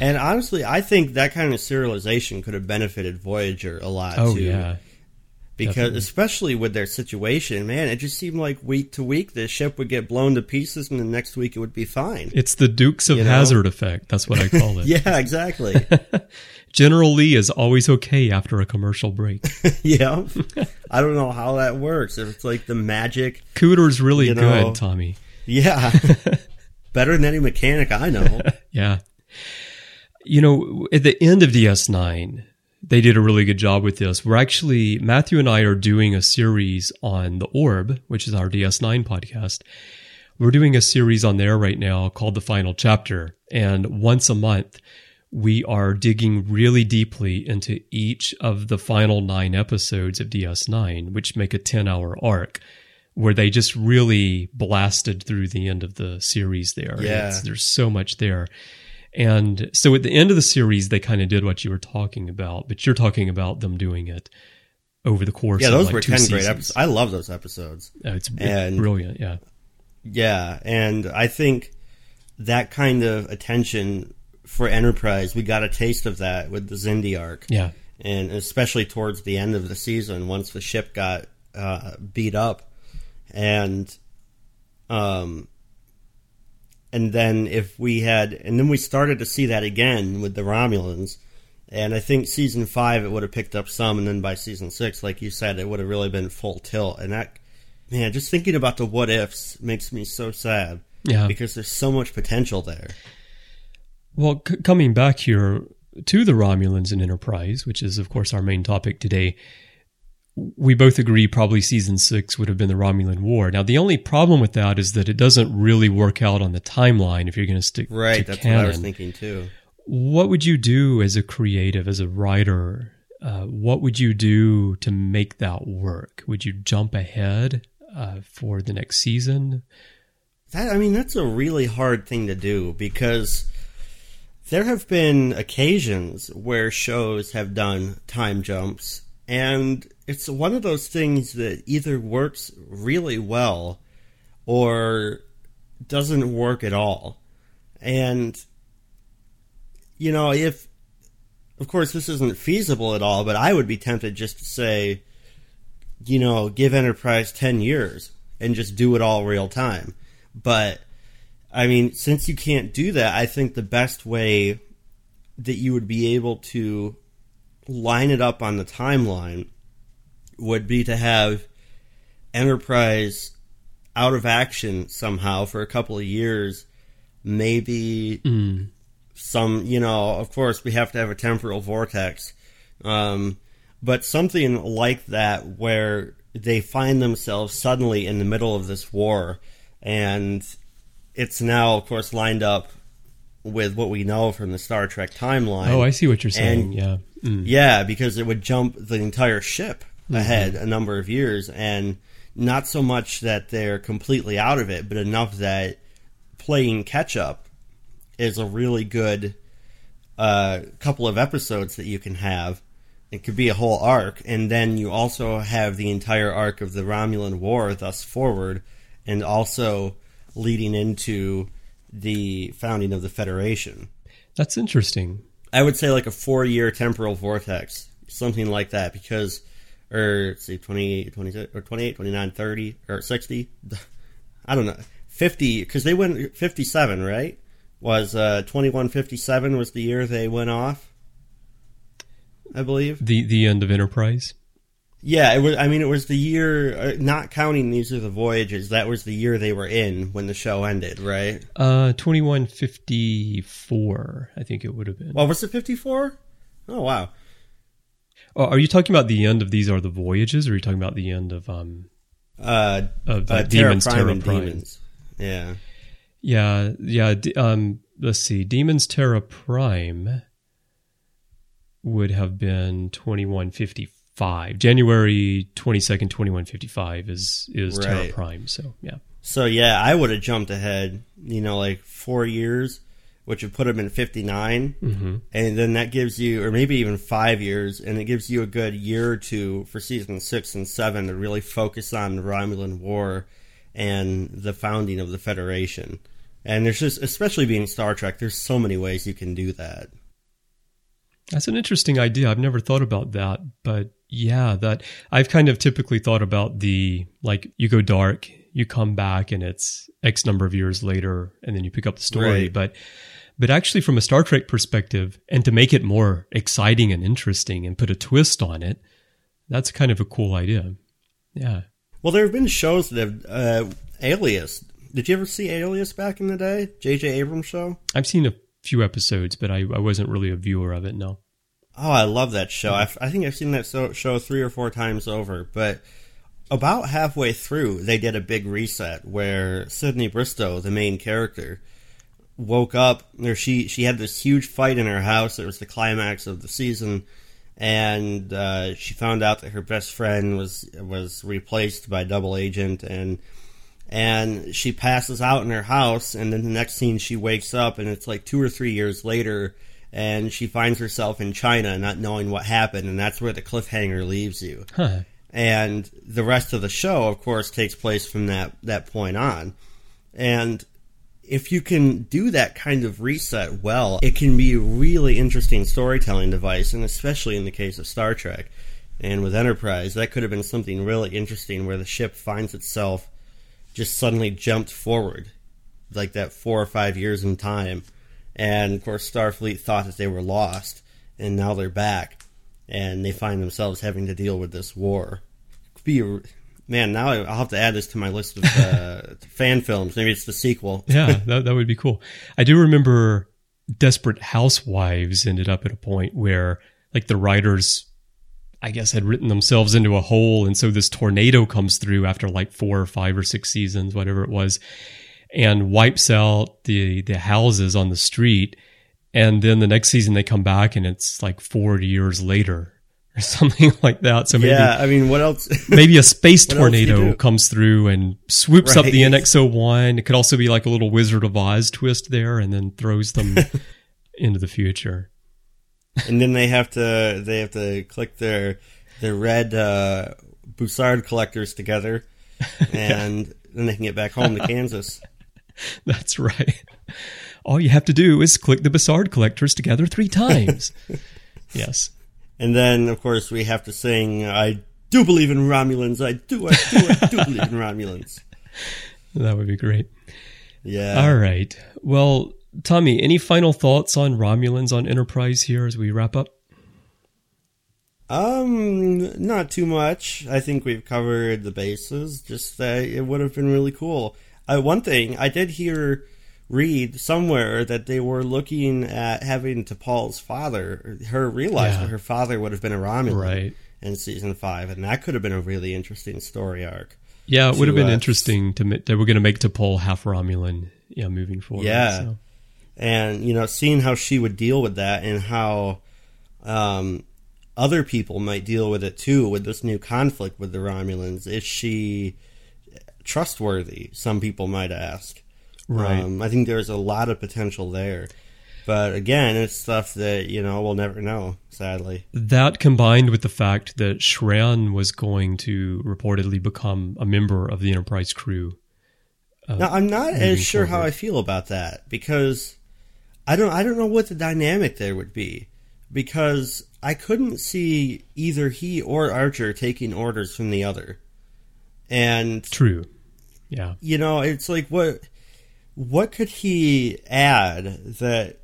And honestly, I think that kind of serialization could have benefited Voyager a lot Oh too. yeah. because definitely. especially with their situation, man, it just seemed like week to week the ship would get blown to pieces, and the next week it would be fine. It's the Dukes of You know? Hazzard effect. That's what I call it. yeah, exactly. General Lee is always okay after a commercial break. yeah, I don't know how that works. If it's like the magic, Cooter's really You know. good, Tommy. yeah, better than any mechanic I know. Yeah. You know, at the end of DS9, they did a really good job with this. We're actually, Matthew and I are doing a series on The Orb, which is our DS9 podcast. We're doing a series on there right now called The Final Chapter. And once a month, we are digging really deeply into each of the final nine episodes of DS9, which make a 10 hour arc where they just really blasted through the end of the series there. Yeah. It's- there's so much there. And so at the end of the series, they kind of did what you were talking about, but you're talking about them doing it over the course Yeah, of those like were ten seasons. great episodes. I love those episodes. Uh, it's And- brilliant. Yeah. Yeah, and I think that kind of attention for Enterprise, we got a taste of that with the Xindi arc. Yeah. and especially towards the end of the season, once the ship got uh, beat up, and um, and then if we had, and then we started to see that again with the Romulans, and I think season five it would have picked up some, and then by season six, like you said, it would have really been full tilt, and that man, just thinking about the what ifs makes me so sad Yeah. because there's so much potential there. Well, c- coming back here to the Romulans and Enterprise, which is, of course, our main topic today, we both agree probably season six would have been the Romulan War. Now, the only problem with that is that it doesn't really work out on the timeline if you're going to stick Right, to that's canon. what I was thinking too. What would you do as a creative, as a writer? Uh, what would you do to make that work? Would you jump ahead uh, for the next season? That I mean, that's a really hard thing to do because there have been occasions where shows have done time jumps, and it's one of those things that either works really well or doesn't work at all. And you know, if of course this isn't feasible at all, but I would be tempted just to say, you know, give Enterprise 10 years and just do it all real time. But I mean, since you can't do that, I think the best way that you would be able to line it up on the timeline would be to have Enterprise out of action somehow for a couple of years, maybe some, you know, of course, we have to have a temporal vortex. Um, but something like that where they find themselves suddenly in the middle of this war and it's now of course lined up with what we know from the Star Trek timeline. Oh, I see what you're saying. And- yeah. Mm. Yeah, because it would jump the entire ship ahead a number of years, and not so much that they're completely out of it, but enough that playing catch up is a really good uh, couple of episodes that you can have. It could be a whole arc, and then you also have the entire arc of the Romulan War thus forward, and also leading into the founding of the Federation. That's interesting. I would say like a four year temporal vortex, something like that, because, or let's see, 28, 26, or 28, 29, 30, or 60. I don't know. 50, because they went 57, right? Was uh, 2157 was the year they went off, I believe. The the end of Enterprise. Yeah, it was. I mean, it was the year, uh, not counting these are the voyages. That was the year they were in when the show ended, right? Uh, twenty one fifty four. I think it would have been. Well, was it 54? Oh, wow. Oh, are you talking about the end of these are the voyages, or are you talking about the end of um Uh, of uh, uh, demons Terra Prime Terra Prime? Demons. Yeah. Yeah, yeah. Um, let's see. Demons Terra Prime would have been twenty one fifty five. January twenty second, twenty one fifty five is is Terra Prime. So yeah. So yeah, I would have jumped ahead, you know, like four years, which would put him in 59. Mm-hmm. And then that gives you, or maybe even five years, and it gives you a good year or two for season six and seven to really focus on the Romulan War and the founding of the Federation. And there's just, especially being Star Trek, there's so many ways you can do that. That's an interesting idea. I've never thought about that, but yeah, that I've kind of typically thought about the like you go dark, you come back and it's X number of years later and then you pick up the story, Right. but but actually from a Star Trek perspective and to make it more exciting and interesting and put a twist on it, that's kind of a cool idea. Yeah. Well, there have been shows that have, uh, Alias. Did you ever see Alias back in the day? J.J. Abrams show? I've seen a few episodes, but I, I wasn't really a viewer of it, no. Oh, I love that show. I, I think I've seen that so, show three or four times over. But about halfway through, they did a big reset where Sydney Bristow, the main character, woke up. Or she she had this huge fight in her house. It was the climax of the season, and uh, she found out that her best friend was was replaced by double agent and. And she passes out in her house, and then the next scene she wakes up, and it's like two or three years later, and she finds herself in China not knowing what happened, and that's where the cliffhanger leaves you. Huh. And the rest of the show, of course, takes place from that, that point on. And if you can do that kind of reset well, it can be a really interesting storytelling device, and especially in the case of Star Trek and with Enterprise, that could have been something really interesting where the ship finds itself just suddenly jumped forward, like that four or five years in time. And of course, Starfleet thought that they were lost, and now they're back, and they find themselves having to deal with this war. Be a, man. Now I'll have to add this to my list of uh, fan films. Maybe it's the sequel. yeah, that, that would be cool. I do remember Desperate Housewives ended up at a point where, like, the writers, I guess, had written themselves into a hole. And so this tornado comes through after like four or five or six seasons, whatever it was, and wipes out the, the houses on the street. And then the next season they come back and it's like 40 years later or something like that. So maybe, yeah, I mean, what else? maybe a space What else do you tornado comes through and swoops up the NX-01. It could also be like a little Wizard of Oz twist there and then throws them into the future. And then they have to they have to click their their red uh, Bussard collectors together, and then they can get back home to Kansas. That's right. All you have to do is click the Bussard collectors together three times. yes. And then, of course, we have to sing "I do believe in Romulans. I do. I do. I do believe in Romulans." That would be great. Yeah. All right. Well, Tommy, any final thoughts on Romulans on Enterprise here as we wrap up? Um, not too much. I think we've covered the bases. Just that it would have been really cool. Uh, one thing I did hear, read somewhere that they were looking at having T'Pol's father, her realize Yeah. that her father would have been a Romulan Right. in season five, and that could have been a really interesting story arc. Yeah, it would have been uh, interesting to they were going to make T'Pol half Romulan. Yeah, moving forward. Yeah. so. And you know seeing how she would deal with that and how um, other people might deal with it too with this new conflict with the romulans is she trustworthy some people might ask Right. um, i think there's a lot of potential there but again it's stuff that you know we'll never know sadly That combined with the fact that Shran was going to reportedly become a member of the Enterprise crew. now i'm not as sure how i feel about that because i don't i don't know what the dynamic there would be because i couldn't see either he or archer taking orders from the other and True. Yeah. you know it's like what what could he add that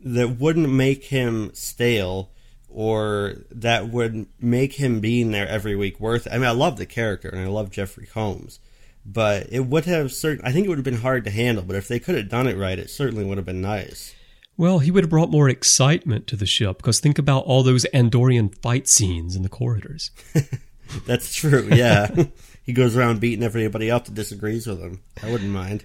that wouldn't make him stale or that would make him being there every week worth it? I mean I love the character and I love Jeffrey Combs but it would have certain I think it would have been hard to handle but if they could have done it right it certainly would have been nice. Well, he would have brought more excitement to the ship because think about all those Andorian fight scenes in the corridors. that's true yeah. He goes around beating everybody up that disagrees with him. I wouldn't mind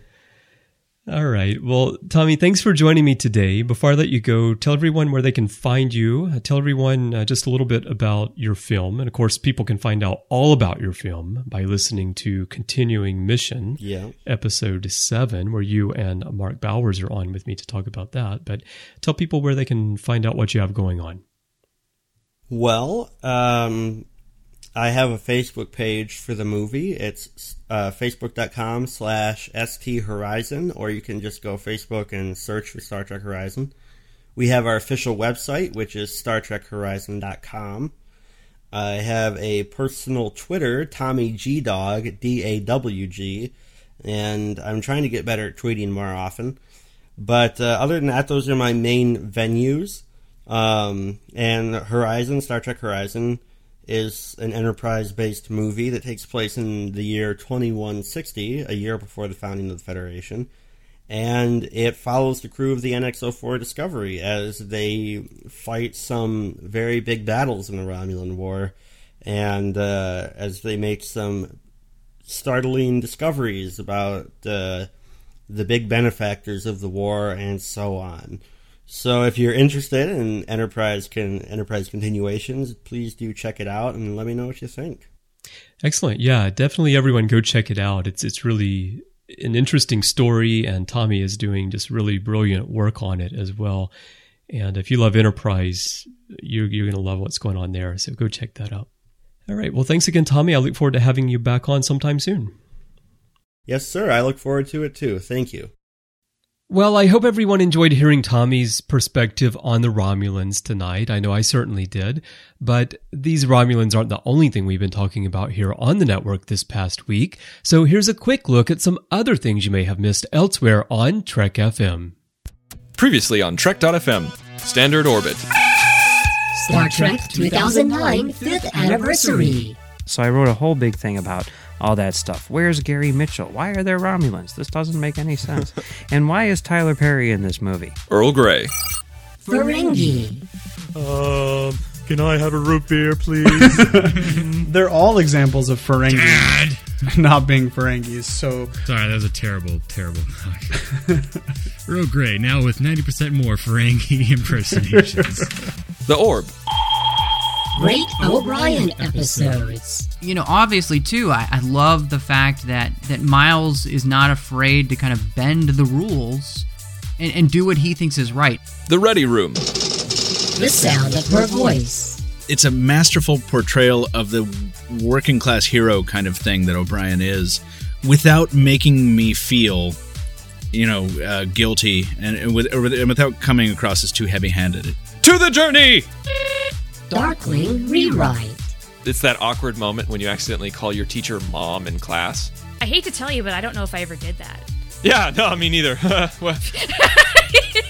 All right. Well, Tommy, thanks for joining me today. Before I let you go, tell everyone where they can find you. Uh, Tell everyone uh, just a little bit about your film. And of course, people can find out all about your film by listening to Continuing Mission, yeah episode seven, where you and Mark Bowers are on with me to talk about that. But tell people where they can find out what you have going on. Well, um, I have a Facebook page for the movie. It's uh, facebook.com slash ST Horizon, or you can just go Facebook and search for Star Trek Horizon. We have our official website, which is StarTrekHorizon.com. I have a personal Twitter, Tommy G Dog, D A W G, and I'm trying to get better at tweeting more often. But uh, other than that, those are my main venues. Um, and Horizon, Star Trek Horizon, is an enterprise based movie that takes place in the year 2160, a year before the founding of the Federation. And it follows the crew of the NX 04 Discovery as they fight some very big battles in the Romulan War, and uh, as they make some startling discoveries about uh, the big benefactors of the war and so on. So if you're interested in Enterprise can Enterprise continuations, please do check it out and let me know what you think. Excellent. Yeah, definitely everyone go check it out. It's it's really an interesting story and Tommy is doing just really brilliant work on it as well. And if you love Enterprise, you're you're going to love what's going on there. So go check that out. All right. Well, thanks again, Tommy. I look forward to having you back on sometime soon. Yes, sir. I look forward to it too. Thank you. Well, I hope everyone enjoyed hearing Tommy's perspective on the Romulans tonight. I know I certainly did. But these Romulans aren't the only thing we've been talking about here on the network this past week. So here's a quick look at some other things you may have missed elsewhere on Trek FM. Previously on Trek.fm, Standard Orbit. Star Trek 2009 5th anniversary. So I wrote a whole big thing about all that stuff. Where's Gary Mitchell? Why are there Romulans? This doesn't make any sense. and why is Tyler Perry in this movie? Earl Grey. Ferengi. Um, can I have a root beer, please? They're all examples of Ferengi Dad! not being Ferengis. So Sorry, that was a terrible, terrible knock. Real great. Now with 90% more Ferengi impersonations. The Orb. Great O'Brien episodes. You know, obviously too, I, I love the fact that that Miles is not afraid to kind of bend the rules and, and do what he thinks is right. The Ready Room. The sound of her voice. It's a masterful portrayal of the working class hero kind of thing that O'Brien is, without making me feel, you know, uh, guilty and, and, with, or with- and without coming across as too heavy-handed. To the Journey! Darkling Rewrite. It's that awkward moment when you accidentally call your teacher mom in class. I hate to tell you, but I don't know if I ever did that. Yeah, no, me neither.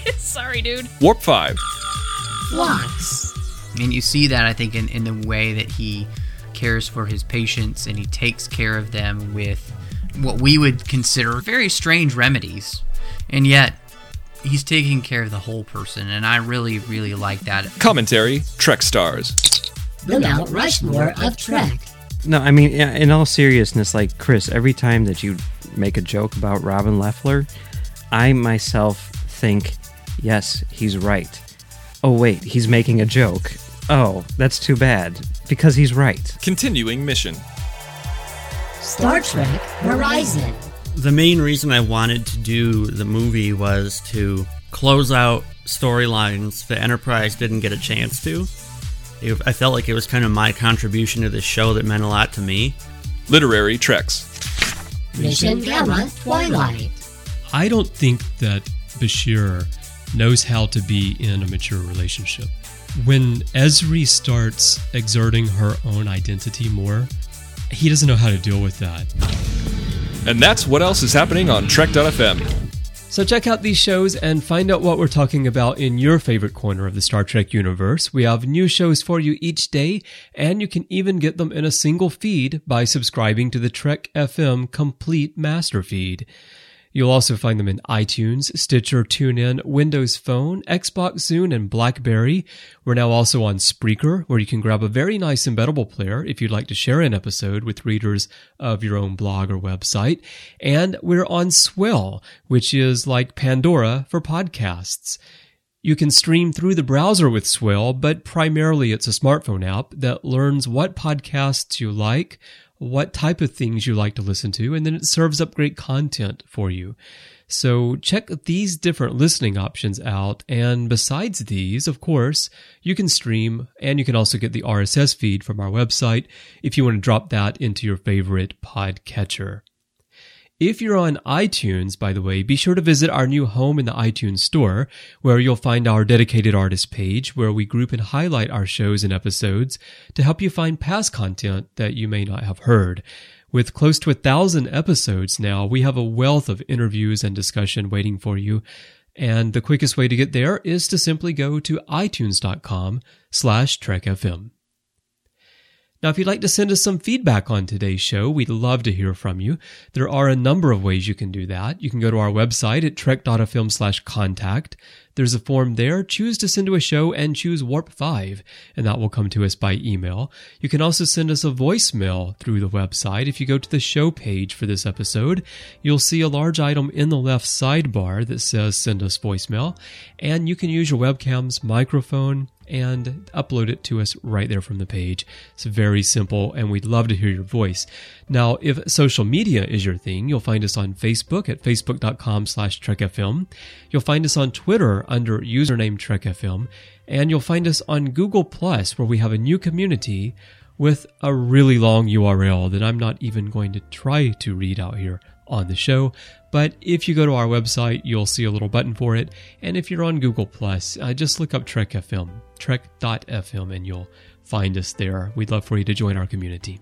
Sorry, dude. Warp 5. Phlox. And you see that, I think, in, in the way that he cares for his patients and he takes care of them with what we would consider very strange remedies. And yet, he's taking care of the whole person. And I really, really like that. Commentary Trek Stars. The Mount Rushmore of Trek. No, I mean, in all seriousness, like Chris, every time that you make a joke about Robin Lefler, I myself think, yes, he's right. Oh, wait, he's making a joke. Oh, that's too bad, because he's right. Continuing mission. Star Trek Horizon. The main reason I wanted to do the movie was to close out storylines the Enterprise didn't get a chance to. It- I felt like it was kind of my contribution to this show that meant a lot to me. Literary Treks. Mission Gamma Twilight. I don't think that Bashir knows how to be in a mature relationship. When Ezri starts exerting her own identity more, he doesn't know how to deal with that. And that's what else is happening on Trek.fm. So check out these shows and find out what we're talking about in your favorite corner of the Star Trek universe. We have new shows for you each day, and you can even get them in a single feed by subscribing to the Trek FM Complete Master Feed. You'll also find them in iTunes, Stitcher, TuneIn, Windows Phone, Xbox Zune, and BlackBerry. We're now also on Spreaker, where you can grab a very nice embeddable player if you'd like to share an episode with readers of your own blog or website. And we're on Swell, which is like Pandora for podcasts. You can stream through the browser with Swell, but primarily it's a smartphone app that learns what podcasts you like, what type of things you like to listen to, and then it serves up great content for you. So check these different listening options out. And besides these, of course, you can stream and you can also get the RSS feed from our website if you want to drop that into your favorite podcatcher. If you're on iTunes, by the way, be sure to visit our new home in the iTunes store, where you'll find our dedicated artist page, where we group and highlight our shows and episodes to help you find past content that you may not have heard. With close to a thousand episodes now, we have a wealth of interviews and discussion waiting for you. And the quickest way to get there is to simply go to itunes.com slash trekfm. Now, if you'd like to send us some feedback on today's show, we'd love to hear from you. There are a number of ways you can do that. You can go to our website at trek.fm slash contact. There's a form there. Choose to send to a show and choose Warp 5, and that will come to us by email. You can also send us a voicemail through the website. If you go to the show page for this episode, you'll see a large item in the left sidebar that says send us voicemail, and you can use your webcam's microphone and upload it to us right there from the page. It's very simple, and we'd love to hear your voice. Now, if social media is your thing, you'll find us on Facebook at facebook.com slash trekfm. You'll find us on Twitter under username trekfm, and you'll find us on Google Plus, where we have a new community with a really long URL that I'm not even going to try to read out here on the show. But if you go to our website, you'll see a little button for it. And if you're on Google Plus, uh, just look up Trek FM, trek.fm, and you'll find us there. We'd love for you to join our community.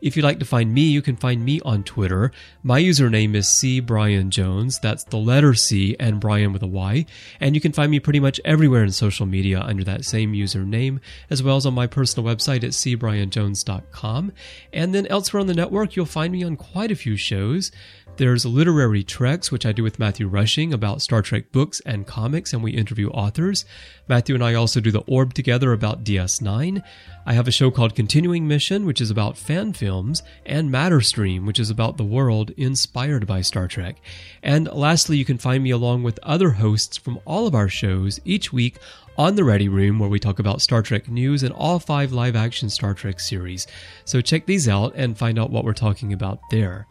If you'd like to find me, you can find me on Twitter. My username is C Brian Jones. That's the letter C and Brian with a Y. And you can find me pretty much everywhere in social media under that same username, as well as on my personal website at cbrianjones.com. And then elsewhere on the network, you'll find me on quite a few shows. There's Literary Treks, which I do with Matthew Rushing about Star Trek books and comics, and we interview authors. Matthew and I also do the Orb together about DS9. I have a show called Continuing Mission, which is about fan films, and Matterstream, which is about the world inspired by Star Trek. And lastly, you can find me along with other hosts from all of our shows each week on the Ready Room, where we talk about Star Trek news and all five live action Star Trek series. So check these out and find out what we're talking about there.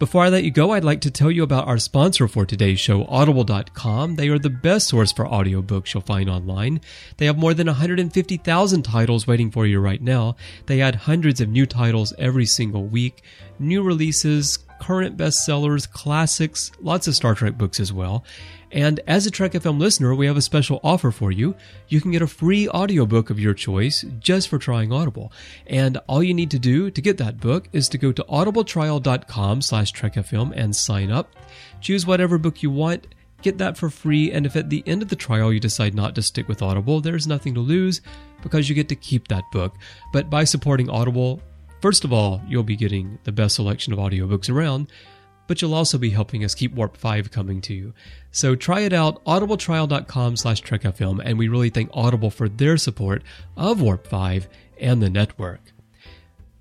Before I let you go, I'd like to tell you about our sponsor for today's show, Audible.com. They are the best source for audiobooks you'll find online. They have more than 150,000 titles waiting for you right now. They add hundreds of new titles every single week, new releases, current bestsellers, classics, lots of Star Trek books as well. And as a Trek FM listener, we have a special offer for you. You can get a free audiobook of your choice just for trying Audible. And all you need to do to get that book is to go to audibletrial.com slash trekfm and sign up. Choose whatever book you want. Get that for free, and if at the end of the trial you decide not to stick with Audible, there's nothing to lose because you get to keep that book. But by supporting Audible, first of all, you'll be getting the best selection of audiobooks around, but you'll also be helping us keep Warp 5 coming to you. So try it out, audibletrial.com slash trekfm, and we really thank Audible for their support of Warp 5 and the network.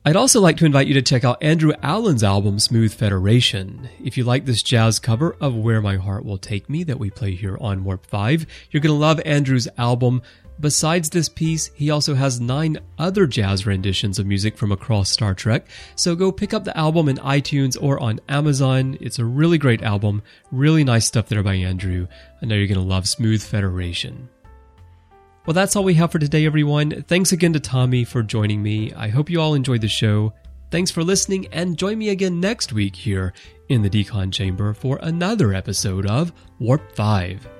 I'd also like to invite you to check out Andrew Allen's album Smooth Federation. If you like this jazz cover of Where My Heart Will Take Me that we play here on Warp 5, you're going to love Andrew's album. Besides this piece, he also has nine other jazz renditions of music from across Star Trek. So go pick up the album in iTunes or on Amazon. It's a really great album. Really nice stuff there by Andrew. I know you're going to love Smooth Federation. Well, that's all we have for today, everyone. Thanks again to Tommy for joining me. I hope you all enjoyed the show. Thanks for listening, and join me again next week here in the Decon Chamber for another episode of Warp 5.